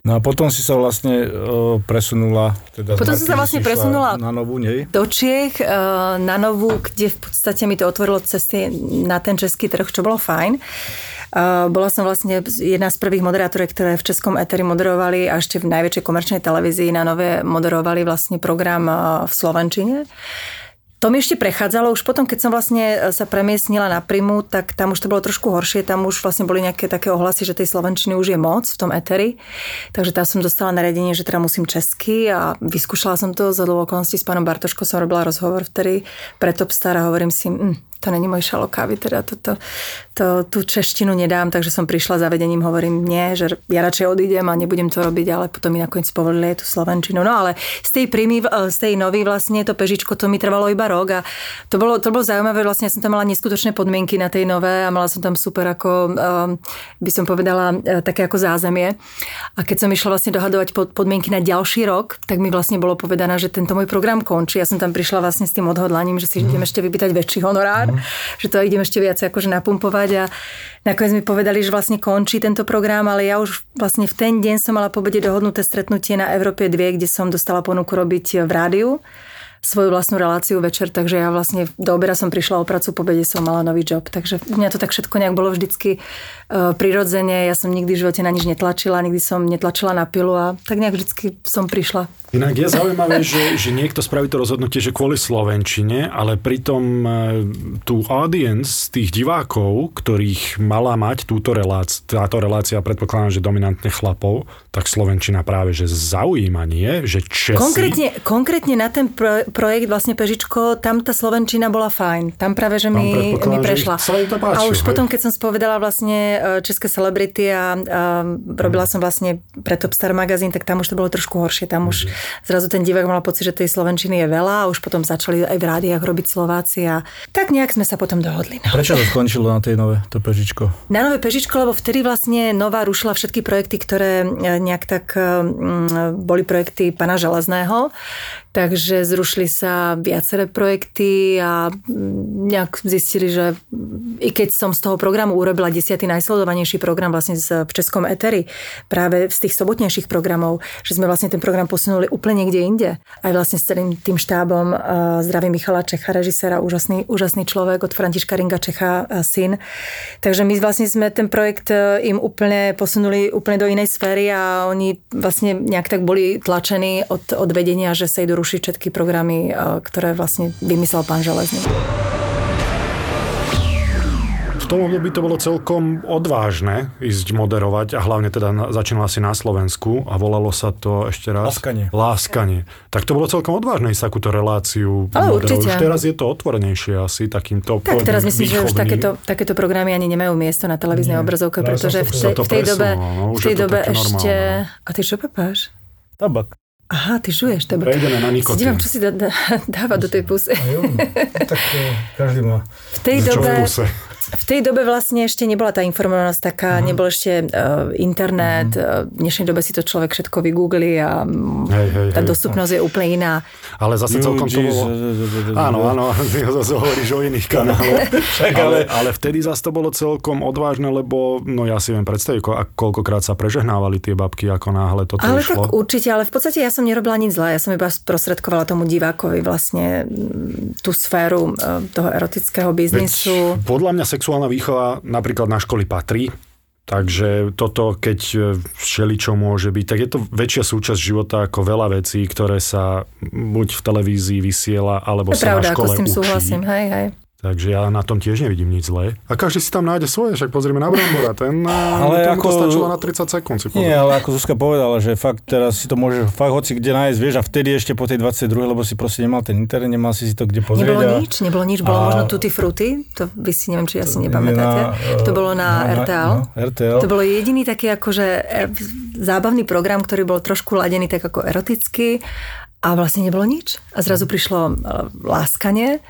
No a potom si sa vlastne uh, presunula. Teda Potom som sa vlastne presunula Na novú, nie? do Čiech na novú, kde v podstate mi to otvorilo cesty na ten český trh, čo bolo fajn. E, Bola som vlastne jedna z prvých moderátorek, ktoré v Českom eteri moderovali a ešte v najväčšej komerčnej televízii na nové moderovali vlastne program e, v Slovenčine. To mi ešte prechádzalo, už potom, keď som vlastne sa premiestnila na Primu, tak tam už to bolo trošku horšie, tam už vlastne boli nejaké také ohlasy, že tej slovenčiny už je moc v tom eteri, takže tam som dostala nariadenie, že teda musím česky a vyskúšala som to za okolností s pánom Bartoško, som robila rozhovor vtedy pre Topstar a hovorím si, hm, to není môj šalo kávy, teda toto, to, tú češtinu nedám, takže som prišla za vedením, hovorím nie, že ja radšej odídem a nebudem to robiť, ale potom mi nakoniec povolili aj tú slovenčinu. No ale z tej prímy, z tej novej vlastne to pežičko, to mi trvalo iba rok a to bolo, to bolo zaujímavé, vlastne ja som tam mala neskutočné podmienky na tej nové a mala som tam super ako, um, by som povedala, eh, také ako zázemie. A keď som išla vlastne dohadovať pod, podmienky na ďalší rok, tak mi vlastne bolo povedané, že tento môj program končí. Ja som tam prišla vlastne s tým odhodlaním, že si idem ešte vypýtať väčší honorár, že to idem ešte viac akože napumpovať a nakoniec mi povedali, že vlastne končí tento program, ale ja už vlastne v ten deň som mala po obede dohodnuté stretnutie na Európe 2, kde som dostala ponuku robiť v rádiu svoju vlastnú reláciu večer, takže ja vlastne do obeda som prišla o pracu, po obede som mala nový job. Takže mňa to tak všetko nejak bolo vždycky prirodzene. Ja som nikdy v živote na nič netlačila, nikdy som netlačila na pilu a tak nejak vždycky som prišla. Inak je zaujímavé, že, že niekto spraví to rozhodnutie, že kvôli Slovenčine, ale pritom e, tú audience tých divákov, ktorých mala mať túto relácia, táto relácia, predpokladám, že dominantne chlapov, tak Slovenčina práve že zaujíma, nie? Že Česi... Konkrétne, konkrétne na ten pro, projekt vlastne Pežičko, tam tá Slovenčina bola fajn. Tam práve, že mi, mi prešla. To páči, a už hej. potom, keď som spovedala vlastne české celebrity a, a robila som vlastne pre Topstar magazín, tak tam už to bolo trošku horšie. Tam už Mhm. zrazu ten divák mal pocit, že tej Slovenčiny je veľa a už potom začali aj v rádiách robiť Slováci a tak nejak sme sa potom dohodli. No. Prečo to skončilo na tej nové, to pežičko? Na Nové Pežičko, lebo vtedy vlastne Nová rušila všetky projekty, ktoré e, nejak tak mm, boli projekty pana Železného. Takže zrušili sa viaceré projekty a nejak zistili, že i keď som z toho programu urobila desiatý najsledovanejší program vlastne v Českom eteri, práve z tých sobotnejších programov, že sme vlastne ten program posunuli úplne niekde inde. Aj vlastne s celým tým štábom zdravím Michala Čecha, režiséra, úžasný, úžasný človek od Františka Ringa Čecha, syn. Takže my vlastne sme ten projekt uh, im úplne posunuli úplne do inej sféry a oni vlastne nejak tak boli tlačení od, od vedenia, že sa idú rušiť všetky programy, uh, ktoré vlastne vymyslel pán Železný. Tom období to bolo celkom odvážne ísť moderovať a hlavne teda na, začínala si na Slovensku a volalo sa to ešte raz... Láskanie. Láskanie. Tak to bolo celkom odvážne ísť takúto reláciu Ale určite. Už teraz je to otvornejšie asi takýmto Tak teraz myslím, že už výchovný. takéto, takéto programy ani nemajú miesto na televíznej obrazovke, pretože v, to v tej dobe, no, v tej dobe ešte... normálne. A ty čo papáš? Tabak. Aha, ty žuješ, to Prejdeme na Si nikotín. dívam, čo si dá, dá, dáva do tej pusy. A jo, tak to každý má. V tej, Čo v dobe, kuse? V tej dobe vlastne ešte nebola tá informovanosť taká, Mhm. nebol ešte uh, internet, uh, v dnešnej dobe si to človek všetko vygoogli a mm, Hej, hej, tá hej. dostupnosť je úplne iná. Ale zase celkom to bolo... Áno, áno, zase hovoríš o iných kanáloch. ale, ale vtedy zase to bolo celkom odvážne, lebo no ja si viem predstaviť, ko- koľkokrát sa prežehnávali tie babky, ako náhle toto Ale išlo. tak určite, ale v podstate ja som nerobila nič zlé, ja som iba sprostredkovala tomu divákovi vlastne mm, tú sféru e, toho erotického biznisu. Veď podľa mňa sexuálna výchova napríklad na školy patrí, takže toto, keď všeli čo môže byť, tak je to väčšia súčasť života ako veľa vecí, ktoré sa buď v televízii vysiela, alebo To sa pravda, na ako škole s tým učí. súhlasím, hej, hej. Takže ja na tom tiež nevidím nič zlé. A každý si tam nájde svoje, však pozrieme na Brambora, ten Ale ale to ako- stačilo na 30 sekúnd si Nie, pozrieť. ale ako Zuzka povedala, že fakt teraz si to môžeš fakt hoci kde nájsť, vieš, a vtedy ešte po tej 22, lebo si proste nemal ten internet, nemal si si to kde pozrieť. Nebolo a... nič, nebolo nič, bolo A- možno Tutti Frutti, to vy si neviem, či asi nepamätáte. Na, to bolo na, RTL. No, RTL. To bolo jediný taký akože e, zábavný program, ktorý bol trošku ladený tak ako erotický a vlastne nebolo nič. A zrazu prišlo e, láskanie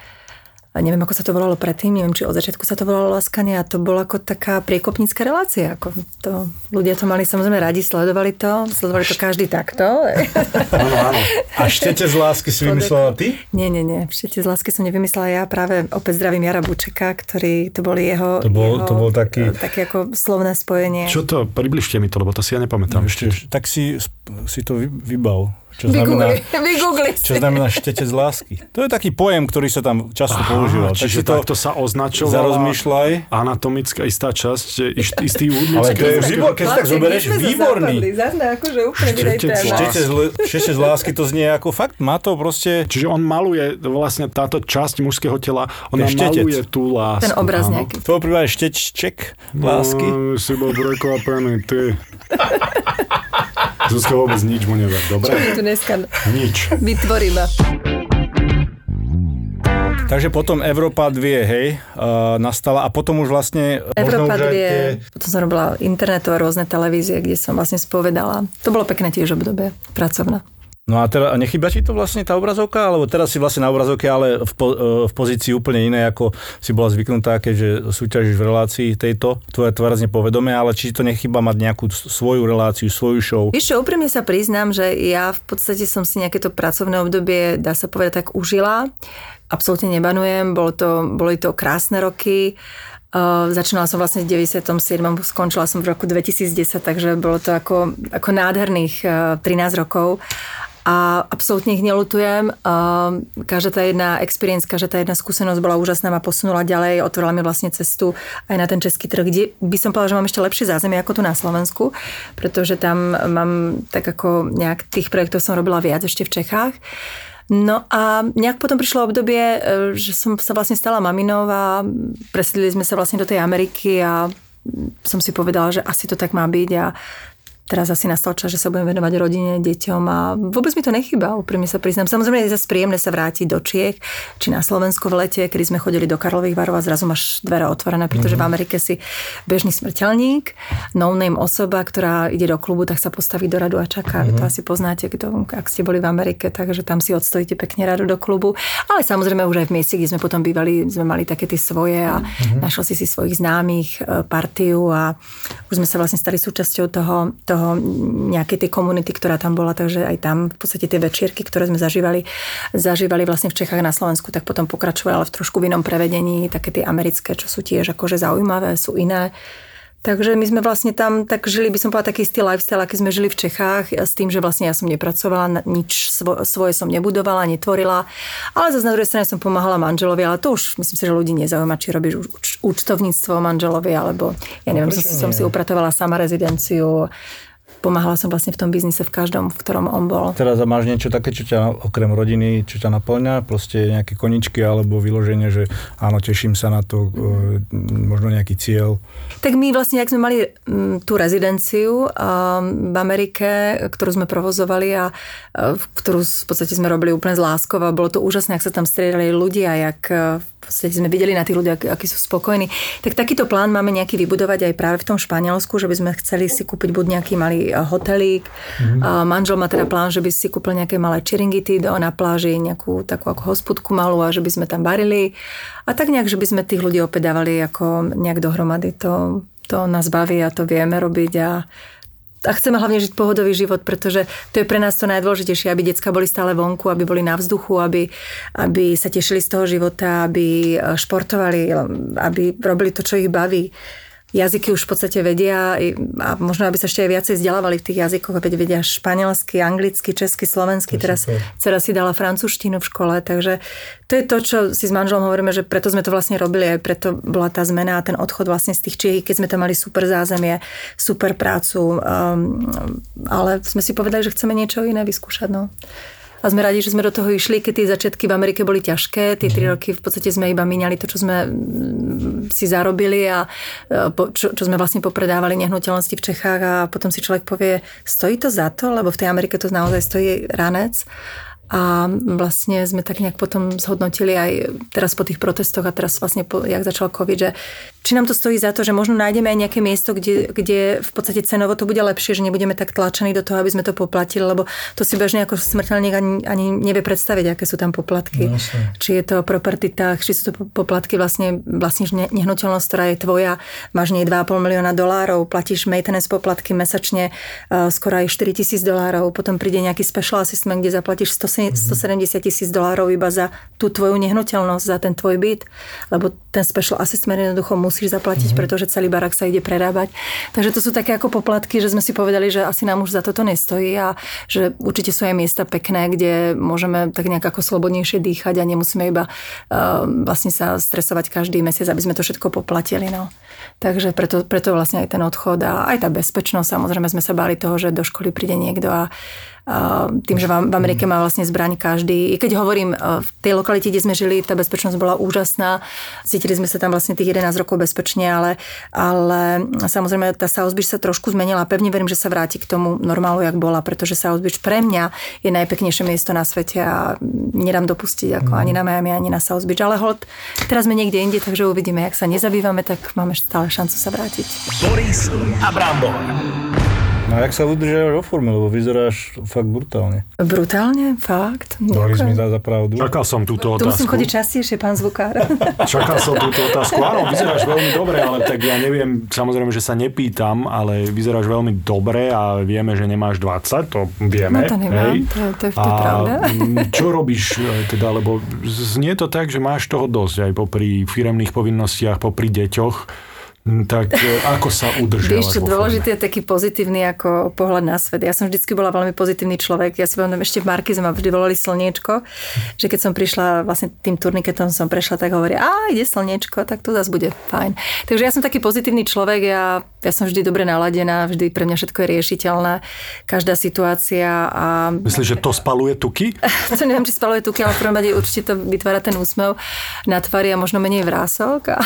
neviem, ako sa to volalo predtým, neviem, či od začiatku sa to volalo láskanie a to bola ako taká priekopnícka relácia. Ako to, ľudia to mali samozrejme radi, sledovali to, sledovali to každý takto. Áno, áno. A štete z lásky si vymyslela ty? Nie, nie, nie. Všetci z lásky som nevymyslela ja. Práve opäť zdravím Jara Bučeka, ktorý, to boli jeho... To bol- jeho, to bol taký- e, Také ako slovné spojenie. Čo to, približte mi to, lebo to si ja nepamätám ešte. Tak si, si to vy, vybav. Čo znamená, Vygoogli, čo znamená štete z lásky. To je taký pojem, ktorý sa tam často používal. Tak čiže si to takto sa označovala zarozmýšľaj. anatomická istá časť, ist, istý údnic. Ale to je výbor, keď si tak zoberieš, výborný. Akože úplne Štete inej téme. z Štete z, štete z lásky to znie ako fakt, má to proste... Čiže on maluje vlastne táto časť mužského tela, ona štetec. maluje tú lásku. Ten obraz áno. nejaký. V tvojom prípade štečček lásky. No, si bol prekvapený, ty. Zuzka vôbec nič mu never, dobre? My tu dneska Nič. vytvoríme. Takže potom Európa 2, hej, uh, nastala a potom už vlastne... Európa možno už aj 2, potom som robila internetové rôzne televízie, kde som vlastne spovedala. To bolo pekné tiež obdobie, pracovné. No a, teraz, a nechýba ti to vlastne tá obrazovka? Alebo teraz si vlastne na obrazovke, ale v, po, e, v pozícii úplne inej, ako si bola zvyknutá, keďže súťažíš v relácii tejto, tvoje tvár znie povedomé, ale či to nechýba mať nejakú svoju reláciu, svoju show? Čo, úprimne sa priznám, že ja v podstate som si nejaké to pracovné obdobie, dá sa povedať, tak užila. Absolútne nebanujem, bolo to, boli to krásne roky. Uh, začínala som vlastne v 97. skončila som v roku 2010, takže bolo to ako, ako nádherných uh, 13 rokov. A absolútne ich nelutujem. Uh, každá tá jedna experience, každá tá jedna skúsenosť bola úžasná, ma posunula ďalej, otvorila mi vlastne cestu aj na ten český trh, kde by som povedala, že mám ešte lepšie zázemie ako tu na Slovensku, pretože tam mám tak ako nejak tých projektov som robila viac ešte v Čechách. No a nejak potom prišlo obdobie, e, že som sa vlastne stala maminou a presídlili sme sa vlastne do tej Ameriky a som si povedala, že asi to tak má byť a teraz asi nastal čas, že sa budem venovať rodine, deťom a vôbec mi to nechýba, úprimne sa priznám. Samozrejme je zase príjemné sa vrátiť do Čiech, či na Slovensko v lete, kedy sme chodili do Karlových varov a zrazu máš dvere otvorené, pretože mm-hmm. v Amerike si bežný smrteľník, no name osoba, ktorá ide do klubu, tak sa postaví do radu a čaká. Mm-hmm. To asi poznáte, kto, ak ste boli v Amerike, takže tam si odstojíte pekne radu do klubu. Ale samozrejme už aj v mieste, kde sme potom bývali, sme mali také tie svoje a mm-hmm. našlo si si svojich známych, e, partiu a už sme sa vlastne stali súčasťou toho toho nejakej tej komunity, ktorá tam bola, takže aj tam v podstate tie večierky, ktoré sme zažívali, zažívali vlastne v Čechách na Slovensku, tak potom pokračovali, ale v trošku inom prevedení, také tie americké, čo sú tiež akože zaujímavé, sú iné. Takže my sme vlastne tam tak žili, by som povedala, taký istý lifestyle, aký sme žili v Čechách, s tým, že vlastne ja som nepracovala, nič svoje som nebudovala, netvorila, ale zase na druhej strane som pomáhala manželovi, ale to už myslím si, že ľudí nezaujíma, či robíš účtovníctvo manželovi, alebo ja neviem, no, som, som si upratovala sama rezidenciu, pomáhala som vlastne v tom biznise v každom, v ktorom on bol. Teraz máš niečo také, čo ťa okrem rodiny, čo ťa naplňa, proste nejaké koničky alebo vyloženie, že áno, teším sa na to, mm. možno nejaký cieľ. Tak my vlastne, ak sme mali m, tú rezidenciu um, v Amerike, ktorú sme provozovali a uh, ktorú v podstate sme robili úplne z láskov a bolo to úžasné, ak sa tam striedali ľudia, jak uh, podstate sme videli na tých ľudí, akí, akí sú spokojní. Tak takýto plán máme nejaký vybudovať aj práve v tom Španielsku, že by sme chceli si kúpiť buď nejaký malý eh, hotelík. Mm-hmm. A manžel má teda plán, že by si kúpil nejaké malé čiringity do, na pláži, nejakú takú ako hospodku malú a že by sme tam varili. A tak nejak, že by sme tých ľudí opäť dávali ako nejak dohromady. To, to nás baví a to vieme robiť a a chceme hlavne žiť pohodový život, pretože to je pre nás to najdôležitejšie, aby decka boli stále vonku, aby boli na vzduchu, aby, aby sa tešili z toho života, aby športovali, aby robili to, čo ich baví jazyky už v podstate vedia a možno, aby sa ešte aj viacej vzdelávali v tých jazykoch, opäť vedia španielsky, anglicky, česky, slovensky. Teraz dcera si dala francúzštinu v škole, takže to je to, čo si s manželom hovoríme, že preto sme to vlastne robili, aj preto bola tá zmena a ten odchod vlastne z tých Čiech, keď sme tam mali super zázemie, super prácu, um, ale sme si povedali, že chceme niečo iné vyskúšať. No a sme radi, že sme do toho išli, keď tie začiatky v Amerike boli ťažké. Tie tri mhm. roky v podstate sme iba míňali to, čo sme mm, si zarobili a e, čo, čo sme vlastne popredávali nehnuteľnosti v Čechách a potom si človek povie, stojí to za to, lebo v tej Amerike to naozaj stojí ranec. A vlastne sme tak nejak potom zhodnotili aj teraz po tých protestoch a teraz vlastne, po, jak začal COVID, že či nám to stojí za to, že možno nájdeme aj nejaké miesto, kde, kde v podstate cenovo to bude lepšie, že nebudeme tak tlačení do toho, aby sme to poplatili, lebo to si bežne ako smrteľník ani, ani nevie predstaviť, aké sú tam poplatky. No, či je to property tax, či sú to poplatky vlastne vlastníš nehnuteľnosť, ktorá je tvoja, máš nej 2,5 milióna dolárov, platíš maintenance poplatky mesačne uh, skoro aj 4 tisíc dolárov, potom príde nejaký special assistant, kde zaplatíš 100 170 tisíc dolárov iba za tú tvoju nehnuteľnosť, za ten tvoj byt, lebo ten special assessment jednoducho musíš zaplatiť, mm-hmm. pretože celý barak sa ide prerábať. Takže to sú také ako poplatky, že sme si povedali, že asi nám už za toto nestojí a že určite sú aj miesta pekné, kde môžeme tak nejak ako slobodnejšie dýchať a nemusíme iba uh, vlastne sa stresovať každý mesiac, aby sme to všetko poplatili. No. Takže preto, preto vlastne aj ten odchod a aj tá bezpečnosť. Samozrejme sme sa báli toho, že do školy príde niekto a tým, že v Amerike má vlastne zbraň každý. I keď hovorím, v tej lokalite, kde sme žili, tá bezpečnosť bola úžasná. Cítili sme sa tam vlastne tých 11 rokov bezpečne, ale, ale samozrejme tá South Beach sa trošku zmenila. Pevne verím, že sa vráti k tomu normálu, jak bola, pretože South Beach pre mňa je najpeknejšie miesto na svete a nedám dopustiť ako ani na Miami, ani na South Beach. Ale hold, teraz sme niekde inde, takže uvidíme, jak sa nezabývame, tak máme stále šancu sa vrátiť. Boris Abramov. No a jak sa udržiavaš vo forme, lebo vyzeráš fakt brutálne. Brutálne? Fakt? Mi dá za pravdu. Čakal som túto otázku. Tu musím chodiť častejšie, pán zvukár. Čakal som túto otázku. Áno, vyzeráš veľmi dobre, ale tak ja neviem, samozrejme, že sa nepýtam, ale vyzeráš veľmi dobre a vieme, že nemáš 20, to vieme. No to nemám, hej. to, to je a pravda. čo robíš e, teda, lebo znie to tak, že máš toho dosť aj popri firemných povinnostiach, popri deťoch tak e, ako sa udržiavať Vieš, čo dôležité je taký pozitívny ako pohľad na svet. Ja som vždycky bola veľmi pozitívny človek. Ja si pamätám, ešte v Markize ma vždy volali slniečko, že keď som prišla vlastne tým turniketom som prešla, tak hovorí, a ide slniečko, tak to zase bude fajn. Takže ja som taký pozitívny človek, ja, ja som vždy dobre naladená, vždy pre mňa všetko je riešiteľné, každá situácia. A... Myslíš, že to spaluje tuky? to neviem, či spaluje tuky, ale v prvom rade určite to vytvára ten úsmev na tvári a možno menej vrások. A,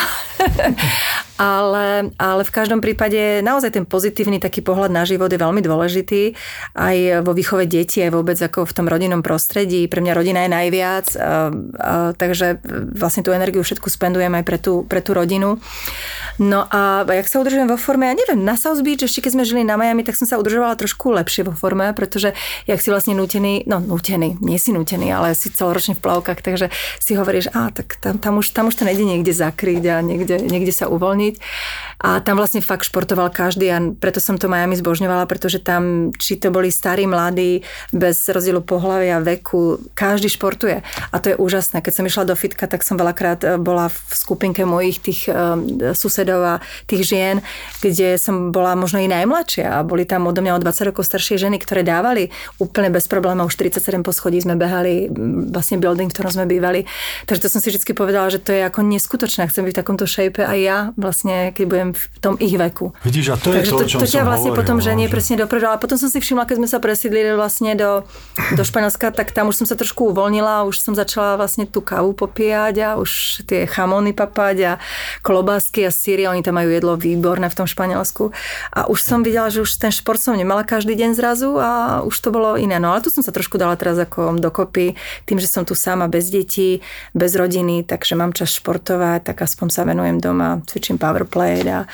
ale, ale v každom prípade naozaj ten pozitívny taký pohľad na život je veľmi dôležitý aj vo výchove detí, aj vôbec ako v tom rodinnom prostredí. Pre mňa rodina je najviac, a, a, takže vlastne tú energiu všetku spendujem aj pre tú, pre tú rodinu. No a jak sa udržujem vo forme, ja neviem, na South Beach, ešte keď sme žili na Miami, tak som sa udržovala trošku lepšie vo forme, pretože jak si vlastne nútený, no nútený, nie si nútený, ale si celoročne v plavkách, takže si hovoríš, a tak tam, tam, už, tam už to nejde niekde zakryť a niekde, niekde sa uvoľniť. A tam vlastne fakt športoval každý a preto som to Miami zbožňovala, pretože tam, či to boli starí, mladí, bez rozdielu pohľavia, veku, každý športuje. A to je úžasné. Keď som išla do fitka, tak som veľakrát e, bola v skupinke mojich tých um, susedov a tých žien, kde som bola možno i najmladšia a boli tam odo mňa o 20 rokov staršie ženy, ktoré dávali úplne bez problémov. 47 poschodí sme behali, vlastne building, v ktorom sme bývali. Takže to som si vždy povedala, že to je ako neskutočné. Chcem byť v takomto shape a ja vlastne, keď budem v tom ich veku. Vidíš, a to je Takže to, to, to ťa vlastne hovoril, potom ženie presne dopredu. Ale potom som si všimla, keď sme sa presídlili vlastne do, do Španielska, tak tam už som sa trošku uvoľnila, už som začala vlastne tú kávu popíjať a už tie chamony papať a klobásky a síry, oni tam majú jedlo výborné v tom Španielsku. A už som videla, že už ten šport som nemala každý deň zrazu a už to bolo iné. No ale tu som sa trošku dala teraz ako dokopy, tým, že som tu sama bez detí, bez rodiny, takže mám čas športovať, tak aspoň sa venujem doma, cvičím powerplay a,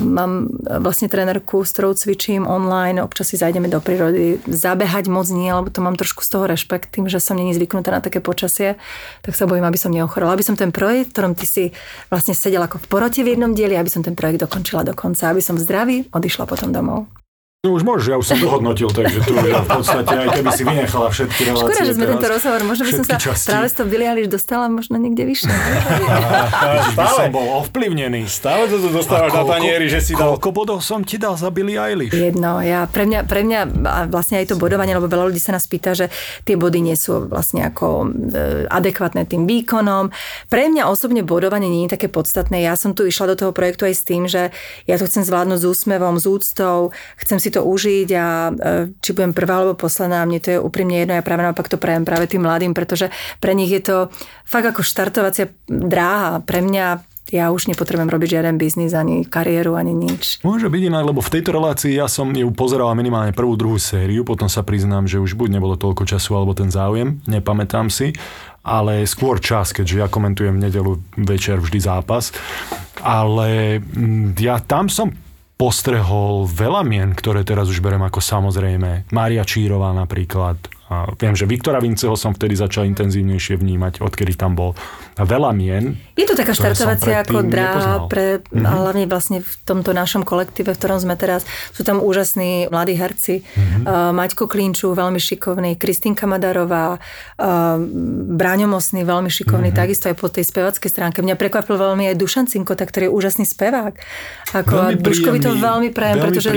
mám vlastne trénerku, s ktorou cvičím online, občas si zajdeme do prírody, zabehať moc nie, lebo to mám trošku z toho rešpekt, tým, že som není zvyknutá na také počasie, tak sa bojím, aby som neochorela. Aby som ten projekt, ktorom ty si vlastne sedel ako v porote v jednom dieli, aby som ten projekt dokončila do konca, aby som zdravý odišla potom domov. No už môžeš, ja už som dohodnotil, takže tu ja v podstate, aj keby si vynechala všetky relácie. Škoda, že sme tento rozhovor, možno by som sa časti. práve z toho Billie Eilish dostala možno niekde vyššie. Stále som bol ovplyvnený. Stále to dostávaš na tanieri, že si dal... Koľko bodov som ti dal za Billie Eilish? Jedno, ja, pre mňa, pre mňa a vlastne aj to bodovanie, lebo veľa ľudí sa nás pýta, že tie body nie sú vlastne ako e, adekvátne tým výkonom. Pre mňa osobne bodovanie nie je také podstatné. Ja som tu išla do toho projektu aj s tým, že ja to chcem zvládnuť s úsmevom, s úctou, chcem si to užiť a e, či budem prvá alebo posledná, mne to je úprimne jedno, ja práve naopak to prajem práve tým mladým, pretože pre nich je to fakt ako štartovacia dráha. Pre mňa ja už nepotrebujem robiť žiaden biznis, ani kariéru, ani nič. Môže byť inak, lebo v tejto relácii ja som ju pozeral minimálne prvú, druhú sériu, potom sa priznám, že už buď nebolo toľko času, alebo ten záujem, nepamätám si, ale skôr čas, keďže ja komentujem v nedelu večer vždy zápas. Ale mm, ja tam som postrehol veľa mien, ktoré teraz už berem ako samozrejme. Mária Čírová napríklad, a viem, že Viktora Vinceho som vtedy začal intenzívnejšie vnímať, odkedy tam bol. Veľa mien. Je to taká štartovacia ako dráha pre, mm-hmm. hlavne vlastne v tomto našom kolektíve, v ktorom sme teraz. Sú tam úžasní mladí herci. Mm-hmm. Uh, Maťko Klinču, veľmi šikovný, Kristinka Madarová, uh, Bráňo Mosný, veľmi šikovný, mm-hmm. takisto aj po tej spevackej stránke. Mňa prekvapil veľmi aj Dušan Cinkota, ktorý je úžasný spevák. Ako, veľmi Duškovi to veľmi prajem, pretože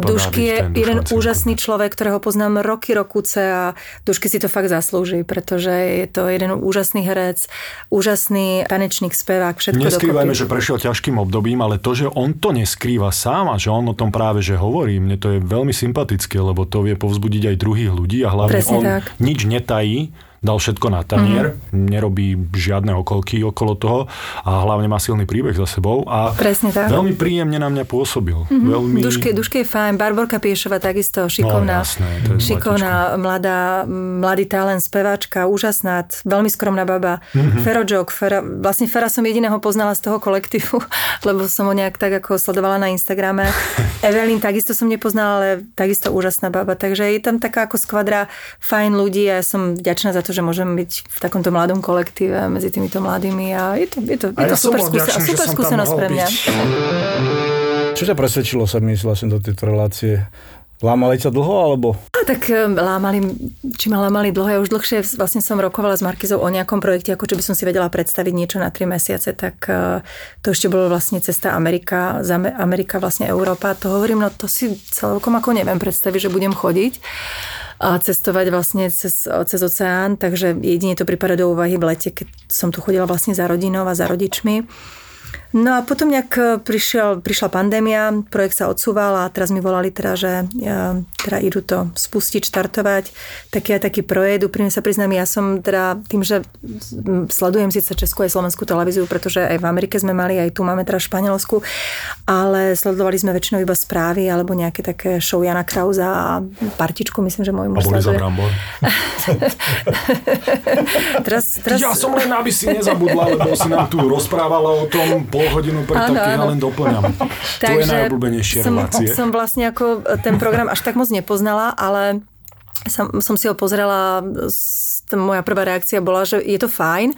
Dušky je jeden úžasný človek, ktorého poznám roky, rokuce a Dušky si to fakt zaslúži, pretože je to jeden úžasný herec, úžasný tanečník, spevák, všetko Neskrývajme, že prešiel ťažkým obdobím, ale to, že on to neskrýva sám a že on o tom práve že hovorí, mne to je veľmi sympatické, lebo to vie povzbudiť aj druhých ľudí a hlavne Presne on tak. nič netají, dal všetko na tanier, mm. nerobí žiadne okolky okolo toho a hlavne má silný príbeh za sebou a Presne tak. veľmi príjemne na mňa pôsobil. Mm-hmm. Veľmi... Duške, Duške je fajn, Barborka Piešova takisto, šikovná, no, jasné, šikovná mladá, mladý talent, speváčka, úžasná, veľmi skromná baba. Mm-hmm. Fero Joke, Fera, vlastne Fera som jediného poznala z toho kolektívu, lebo som ho nejak tak ako sledovala na Instagrame. Evelyn takisto som nepoznala, ale takisto úžasná baba, takže je tam taká ako skvadra fajn ľudí a ja som vďačná za to, že môžem byť v takomto mladom kolektíve medzi týmito mladými a je to, je to, je to ja super, skúsen- super skúsenosť pre mňa. Čo ťa presvedčilo sa mi vlastne do tejto relácie? Lámali ťa dlho, alebo? A tak lámali, či ma lámali dlho, ja už dlhšie vlastne som rokovala s Markizou o nejakom projekte, ako čo by som si vedela predstaviť niečo na 3 mesiace, tak uh, to ešte bolo vlastne cesta Amerika, z Amerika vlastne Európa. To hovorím, no to si celkom ako neviem predstaviť, že budem chodiť cestovať vlastne cez, cez oceán, takže jedine to prípada do úvahy v lete, keď som tu chodila vlastne za rodinou a za rodičmi. No a potom nejak e, prišiel, prišla pandémia, projekt sa odsúval a teraz mi volali teda, že ja, teda idú to spustiť, štartovať. Taký a taký projekt, úprimne sa priznám, ja som teda tým, že sledujem síce Českú aj Slovenskú televíziu, pretože aj v Amerike sme mali, aj tu máme teda Španielsku, ale sledovali sme väčšinou iba správy alebo nejaké také show Jana Krauza a partičku, myslím, že môj muž sleduje. teraz, teraz... Ja som len, aby si nezabudla, lebo si nám tu rozprávala o tom pol hodinu, preto keď ja len doplňam. to je najobľúbenejšie som, relácie. Som vlastne ako ten program až tak moc nepoznala, ale som, som si ho pozrela, moja prvá reakcia bola, že je to fajn,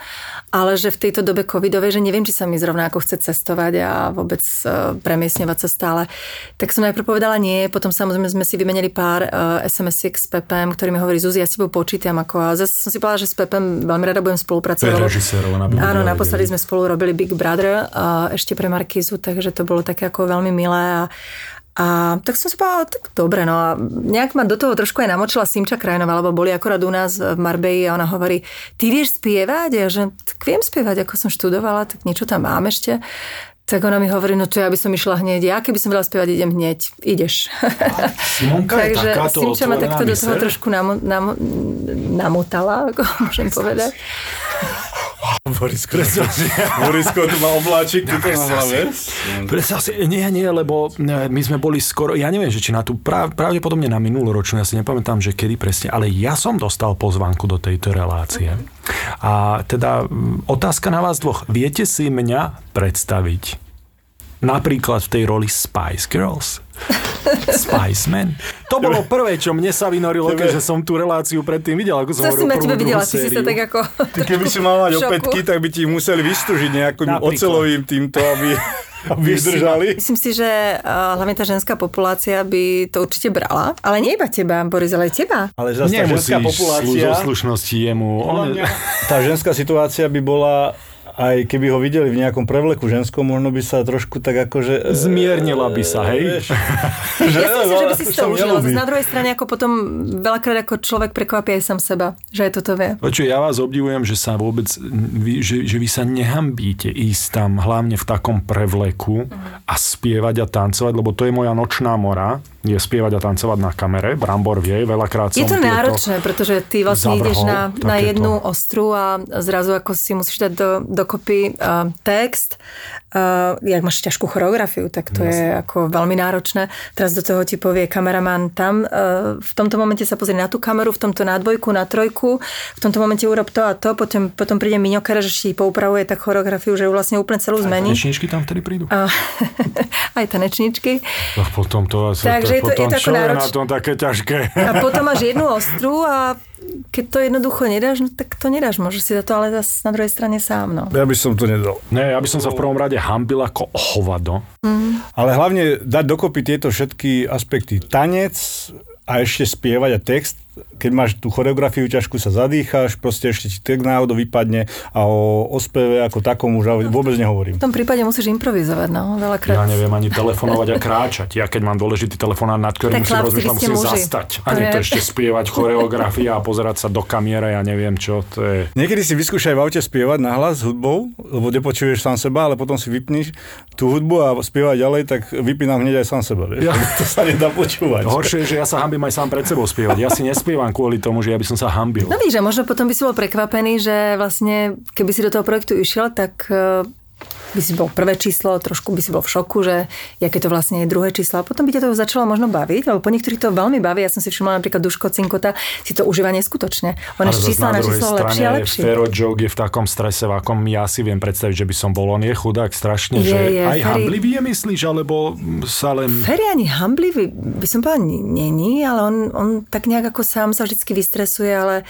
ale že v tejto dobe covidovej, že neviem, či sa mi zrovna ako chce cestovať a vôbec e, premiesňovať sa stále. Tak som najprv povedala nie, potom samozrejme sme si vymenili pár uh, SMS-iek s Pepem, ktorý mi hovorí, Zuzi, ja si bol počítam ako a zase som si povedala, že s Pepem veľmi rada budem spolupracovať. Áno, naposledy sme spolu robili Big Brother uh, ešte pre Markízu, takže to bolo také ako veľmi milé a a tak som si povedala, tak dobre, no a nejak ma do toho trošku aj namočila Simča Krajnová, lebo boli akorát u nás v Marbeji a ona hovorí, ty vieš spievať? A ja, že tak viem spievať, ako som študovala, tak niečo tam mám ešte. Tak ona mi hovorí, no to ja by som išla hneď. Ja keby som vedela spievať, idem hneď. Ideš. Simonka je Takže takáto Simča ma takto do toho trošku namo, namo, namotala, ako môžem povedať. Borisko, Borisko tu má obláčik na hlave. Predstav si, nie, nie, lebo e, my sme boli skoro, ja neviem, že či na tú, pravdepodobne na minuloročnú, ja si nepamätám, že kedy presne, ale ja som dostal pozvanku do tejto relácie. A teda otázka na vás dvoch. Viete si mňa predstaviť napríklad v tej roli Spice Girls? Spice Man? To bolo prvé, čo mne sa vynorilo, keďže som tú reláciu predtým videl, ako som ma tebe videla, ty si sa tak ako... Ty keby si mal mať opätky, tak by ti museli vystúžiť nejakým Napríklad. ocelovým týmto, aby, aby vydržali. Myslím si, že uh, hlavne tá ženská populácia by to určite brala, ale nie iba teba, Boris, ale aj teba. Ale zase tá ženská populácia... zo slušnosti jemu. On, Tá ženská situácia by bola aj keby ho videli v nejakom prevleku ženskom, možno by sa trošku tak akože... Zmiernila by sa, hej? Vieš, Ja si myslím, že by si to užila. Na druhej strane, ako potom veľakrát ako človek prekvapí aj sám seba, že aj toto vie. Počuj, ja vás obdivujem, že sa vôbec, vy, že, že vy sa nehambíte ísť tam hlavne v takom prevleku a spievať a tancovať, lebo to je moja nočná mora, je spievať a tancovať na kamere. Brambor vie, veľakrát Je som to tieto náročné, pretože ty vlastne zavrhol, ideš na, na jednu ostru a zrazu ako si musíš dať do, dokopy uh, text. Uh, jak máš ťažkú choreografiu, tak to je ako veľmi náročné. Teraz do toho ti povie kameraman tam, uh, v tomto momente sa pozrie na tú kameru, v tomto na dvojku, na trojku, v tomto momente urob to a to, potom, potom príde Miňokara, že ti poupravuje tak choreografiu, že ju vlastne úplne celú zmení. Tanečníčky tam vtedy prídu? A, aj tanečničky. Tak potom to asi, Takže je to- je to ako je na nároč- tom také ťažké? A potom máš jednu ostru a keď to jednoducho nedáš, no tak to nedáš. Môžeš si za to ale zase na druhej strane sám. No. Ja by som to nedal. Ne, ja by som sa v prvom rade hambil ako hovado. Ale hlavne dať dokopy tieto všetky aspekty. Tanec a ešte spievať a text, keď máš tú choreografiu ťažkú, sa zadýcháš, proste ešte ti tak náhodou vypadne a o, o speve ako takom už vôbec nehovorím. V tom prípade musíš improvizovať, no, veľakrát. Ja neviem ani telefonovať a kráčať. Ja keď mám dôležitý telefonát, nad ktorým Tak musím rozmýšľať, musím muži. zastať. A To nie to ešte spievať choreografia a pozerať sa do kamiere, ja neviem čo. To je... Niekedy si vyskúšaj v aute spievať nahlas s hudbou, lebo nepočuješ sám seba, ale potom si vypneš tú hudbu a spievať ďalej, tak vypínam hneď aj sám seba. Vieš? Ja. To sa nedá počúvať. Horšie je, že ja sa hambím aj sám pred sebou spievať. Ja si nespievam kvôli tomu, že ja by som sa hambil. No víš, a možno potom by si bol prekvapený, že vlastne, keby si do toho projektu išiel, tak eh, by si bol prvé číslo, trošku by si bol v šoku, že aké to vlastne je druhé číslo. A potom by ťa to začalo možno baviť, lebo po niektorých to veľmi baví. Ja som si všimla napríklad Duško Cinkota, si to užíva neskutočne. On je čísla na číslo lepšie a lepšie. Fero Joke je v takom strese, v akom ja si viem predstaviť, že by som bol. On je chudák strašne, Je, že je, aj Feri- hamblivý je myslíš, alebo sa len... Ferry ani hamblivý, by som povedala, n- není, ale on, on tak nejak ako sám sa vždy vystresuje, ale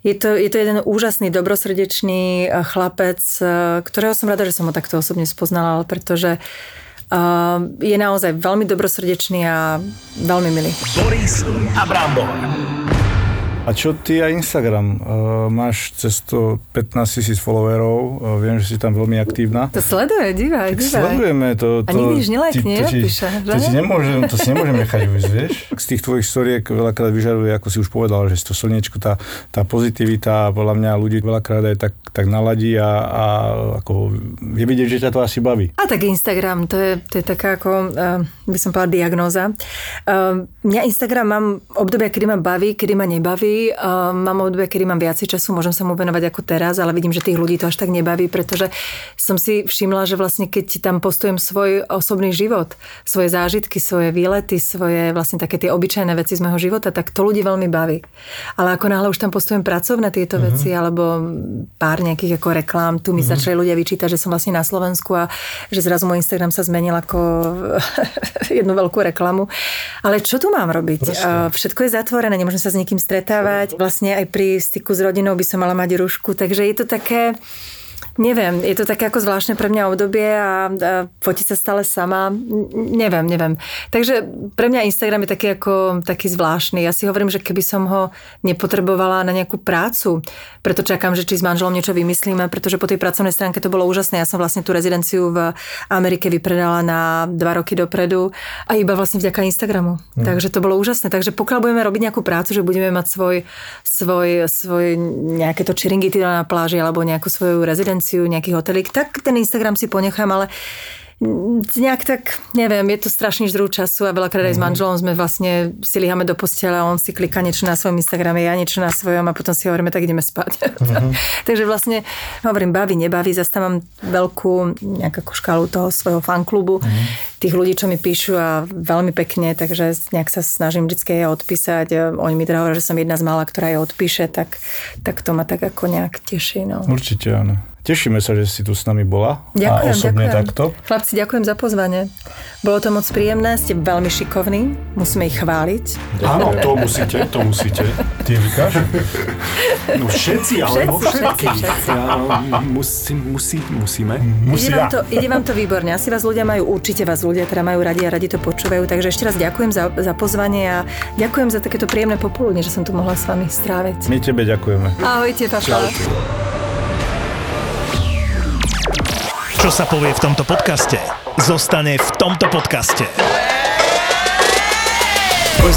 je, to, je to jeden úžasný, dobrosrdečný eh, chlapec, eh, ktorého som rada, že som ho takto osobne spoznala, pretože eh, je naozaj veľmi dobrosrdečný a veľmi milý. Boris a Brambor. A čo ty a Instagram? Uh, máš cez to 15 tisíc followerov, uh, viem, že si tam veľmi aktívna. To sleduje, divaj, Tak sledujeme to. to A nikdy nelajk ty- to ti- To nemôžem, to si nemôžem nechať ujsť, vieš? Z tých tvojich storiek veľakrát vyžaruje, ako si už povedal, že to slniečko, tá, tá pozitivita, podľa mňa ľudí veľakrát aj tak, tak naladí a, a ako je vidieť, že ťa to asi baví. A tak Instagram, to je, to je taká ako, uh, by som povedala, diagnóza. Mňa Instagram mám obdobia, kedy ma baví, kedy ma nebaví. Uh, mám obdobia, kedy mám viacej času, môžem sa mu venovať ako teraz, ale vidím, že tých ľudí to až tak nebaví, pretože som si všimla, že vlastne keď tam postujem svoj osobný život, svoje zážitky, svoje výlety, svoje vlastne také tie obyčajné veci z môjho života, tak to ľudí veľmi baví. Ale ako náhle už tam postujem pracovné tieto uh-huh. veci, alebo pár nejakých ako reklám, tu mi uh-huh. začali ľudia vyčítať, že som vlastne na Slovensku a že zrazu môj Instagram sa zmenil ako jednu veľkú reklamu. Ale čo tu mám robiť? Uh, Všetko je zatvorené, nemôžem sa s nikým stretávať. Vlastne aj pri styku s rodinou by som mala mať rúšku, takže je to také... Neviem, je to také ako zvláštne pre mňa obdobie a, a fotiť sa stále sama. Neviem, neviem. Takže pre mňa Instagram je taký ako taký zvláštny. Ja si hovorím, že keby som ho nepotrebovala na nejakú prácu, preto čakám, že či s manželom niečo vymyslíme, pretože po tej pracovnej stránke to bolo úžasné. Ja som vlastne tú rezidenciu v Amerike vypredala na dva roky dopredu a iba vlastne vďaka Instagramu. Mm. Takže to bolo úžasné. Takže pokiaľ budeme robiť nejakú prácu, že budeme mať svoj, svoj, svoj nejaké to čiringity na pláži alebo nejakú svoju rezidenciu, nejaký hotelík, tak ten Instagram si ponechám, ale nejak tak, neviem, je to strašne žrú času a veľakrát aj s manželom sme vlastne si líhame do postele a on si kliká niečo na svojom Instagrame, ja niečo na svojom a potom si hovoríme, tak ideme spať. Takže vlastne, hovorím, baví, nebaví, zase tam mám veľkú nejakú škálu toho svojho fanklubu, tých ľudí, čo mi píšu a veľmi pekne, takže nejak sa snažím vždy odpísať. Oni mi teda hovoria, že som jedna z mála, ktorá jej odpíše, tak, tak to ma tak ako nejak teší. No. Určite áno. Tešíme sa, že si tu s nami bola. Ďakujem, a osobne ďakujem. takto. Chlapci, ďakujem za pozvanie. Bolo to moc príjemné, ste veľmi šikovní, musíme ich chváliť. Áno, to musíte, to musíte. Ty říkáš? No všetci, ale Všetci, všetci, všetci. Ja, musí, musí, musíme. Ide vám, to, ide vám to výborne. Asi vás ľudia majú, určite vás ľudia teda majú radi a radi to počúvajú. Takže ešte raz ďakujem za, za pozvanie a ďakujem za takéto príjemné popoludne, že som tu mohla s vami stráviť. My tebe ďakujeme. Ahojte, papa. Čo sa povie v tomto podcaste, zostane v tomto podcaste.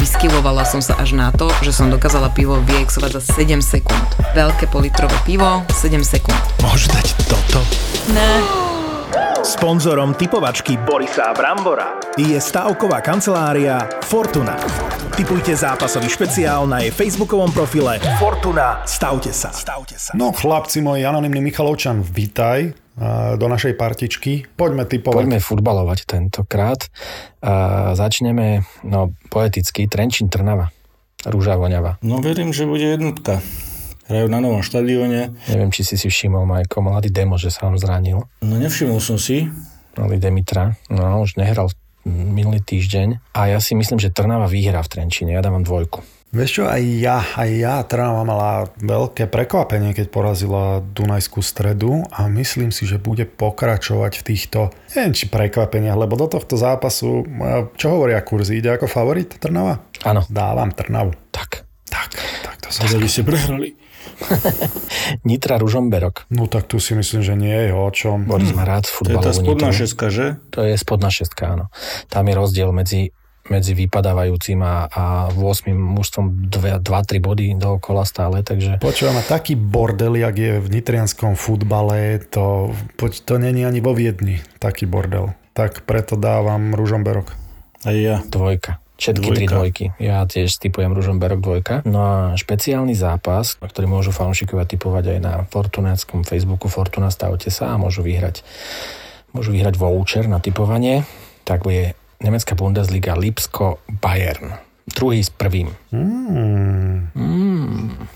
Vyskilovala som sa až na to, že som dokázala pivo vyexovať za 7 sekúnd. Veľké politrové pivo, 7 sekúnd. môžu dať toto. Ne. Sponzorom typovačky Borisa Brambora je stavková kancelária Fortuna. Typujte zápasový špeciál na jej facebookovom profile Fortuna. Stavte sa. Stavte sa. No chlapci, môj anonimný Michalovčan, vítaj do našej partičky. Poďme typovať. Poďme futbalovať tentokrát. A začneme, no, poeticky, Trenčín Trnava. Rúža voňava. No verím, že bude jednotka. Hrajú na novom štadióne. Neviem, či si si všimol, Majko, mladý Demo, že sa vám zranil. No nevšimol som si. Mladý Demitra. No, už nehral minulý týždeň. A ja si myslím, že Trnava vyhrá v Trenčíne. Ja dávam dvojku. Vieš čo, aj ja, aj ja, Trnava mala veľké prekvapenie, keď porazila Dunajskú stredu a myslím si, že bude pokračovať v týchto, neviem či prekvapeniach, lebo do tohto zápasu, čo hovoria kurzy, ide ako favorit Trnava? Áno. Dávam Trnavu. Tak. Tak, tak to sa... Vy ste prehrali. Nitra Ružomberok. No tak tu si myslím, že nie je o čom. Boris má rád To je futbalovú tá spodná šeska, že? To je spodná šestka, áno. Tam je rozdiel medzi medzi vypadávajúcim a, a 8 mužstvom 2-3 body dookola stále, takže Počúvam, a taký bordel, jak je v nitrianskom futbale, to, poď, to není ani vo Viedni, taký bordel. Tak preto dávam Ružomberok. Aj ja. dvojka. Všetky Dvojka. tri dvojky. Ja tiež typujem Ružomberok dvojka. No a špeciálny zápas, ktorý môžu fanúšikovia typovať aj na Fortunáckom Facebooku Fortuna stavte sa a môžu vyhrať môžu vyhrať voucher na typovanie, tak bude nemecká Bundesliga Lipsko Bayern. Druhý s prvým.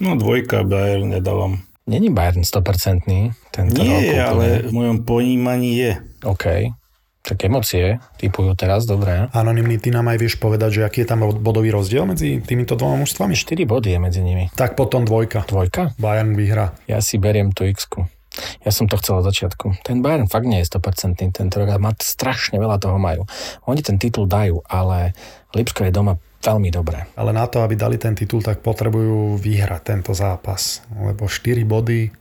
No dvojka Bayern nedávam. Není Bayern 100% tento rok Nie, úplne. ale v mojom ponímaní je. OK. Tak emócie typujú teraz, dobre. Anonymný, ty nám aj vieš povedať, že aký je tam bodový rozdiel medzi týmito dvoma mužstvami? 4 body je medzi nimi. Tak potom dvojka. Dvojka? Bayern vyhrá. Ja si beriem tú x Ja som to chcel od začiatku. Ten Bayern fakt nie je 100% tento rok a má strašne veľa toho majú. Oni ten titul dajú, ale Lipsko je doma veľmi dobré. Ale na to, aby dali ten titul, tak potrebujú vyhrať tento zápas. Lebo 4 body,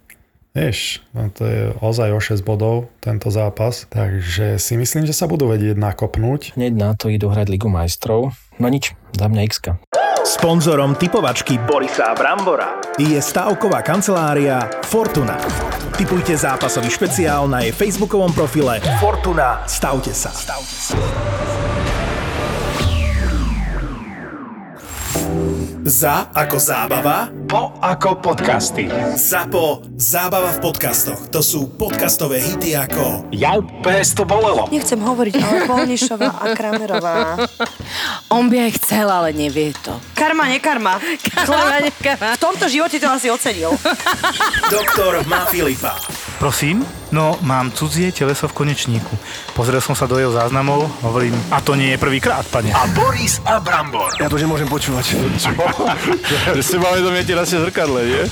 vieš, no to je ozaj o 6 bodov tento zápas. Takže si myslím, že sa budú vedieť nakopnúť. Hneď na to idú hrať Ligu majstrov. No nič, za mňa x Sponzorom typovačky Borisa Brambora je stavková kancelária Fortuna. Typujte zápasový špeciál na jej facebookovom profile Fortuna. Stavte sa. Stavte sa. Za ako zábava, Po ako podcasty. ZAPO zábava v podcastoch. To sú podcastové hity ako Jau, pes to bolelo. Nechcem hovoriť, ale Polnišová a Kramerová. On by aj chcel, ale nevie to. Karma, nekarma. Karma, nekarma. V tomto živote to asi ocenil. Doktor má Filipa. Prosím? No, mám cudzie teleso v konečníku. Pozrel som sa do jeho záznamov, hovorím, a to nie je prvýkrát, pane. A Boris a Brambor. Ja to nemôžem počúvať. Že si máme to na zrkadle, nie?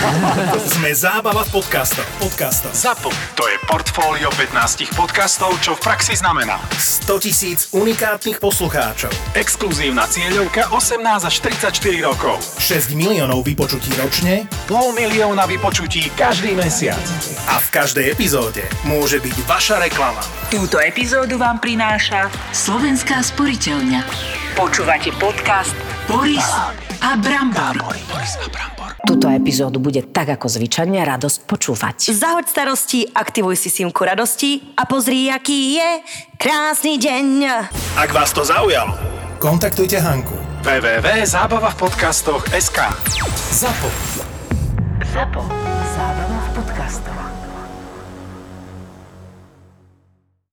Sme zábava v podcastoch. Podcastoch. ZAPO. To je portfólio 15 podcastov, čo v praxi znamená 100 tisíc unikátnych poslucháčov. exkluzívna cieľovka 18 až 34 rokov, 6 miliónov vypočutí ročne pol milióna vypočutí každý mesiac. a v každej epizóde môže byť vaša reklama. Túto epizódu vám prináša Slovenská sporiteľňa. Počúvate podcast Boris a Brambor. Túto epizódu bude tak ako zvyčajne radosť počúvať. Zahoď starosti, aktivuj si simku radosti a pozri, aký je krásny deň. Ak vás to zaujalo, kontaktujte Hanku. www.zábava v podcastoch SK ZAPO. Zapo. Zábrná v podcastovách.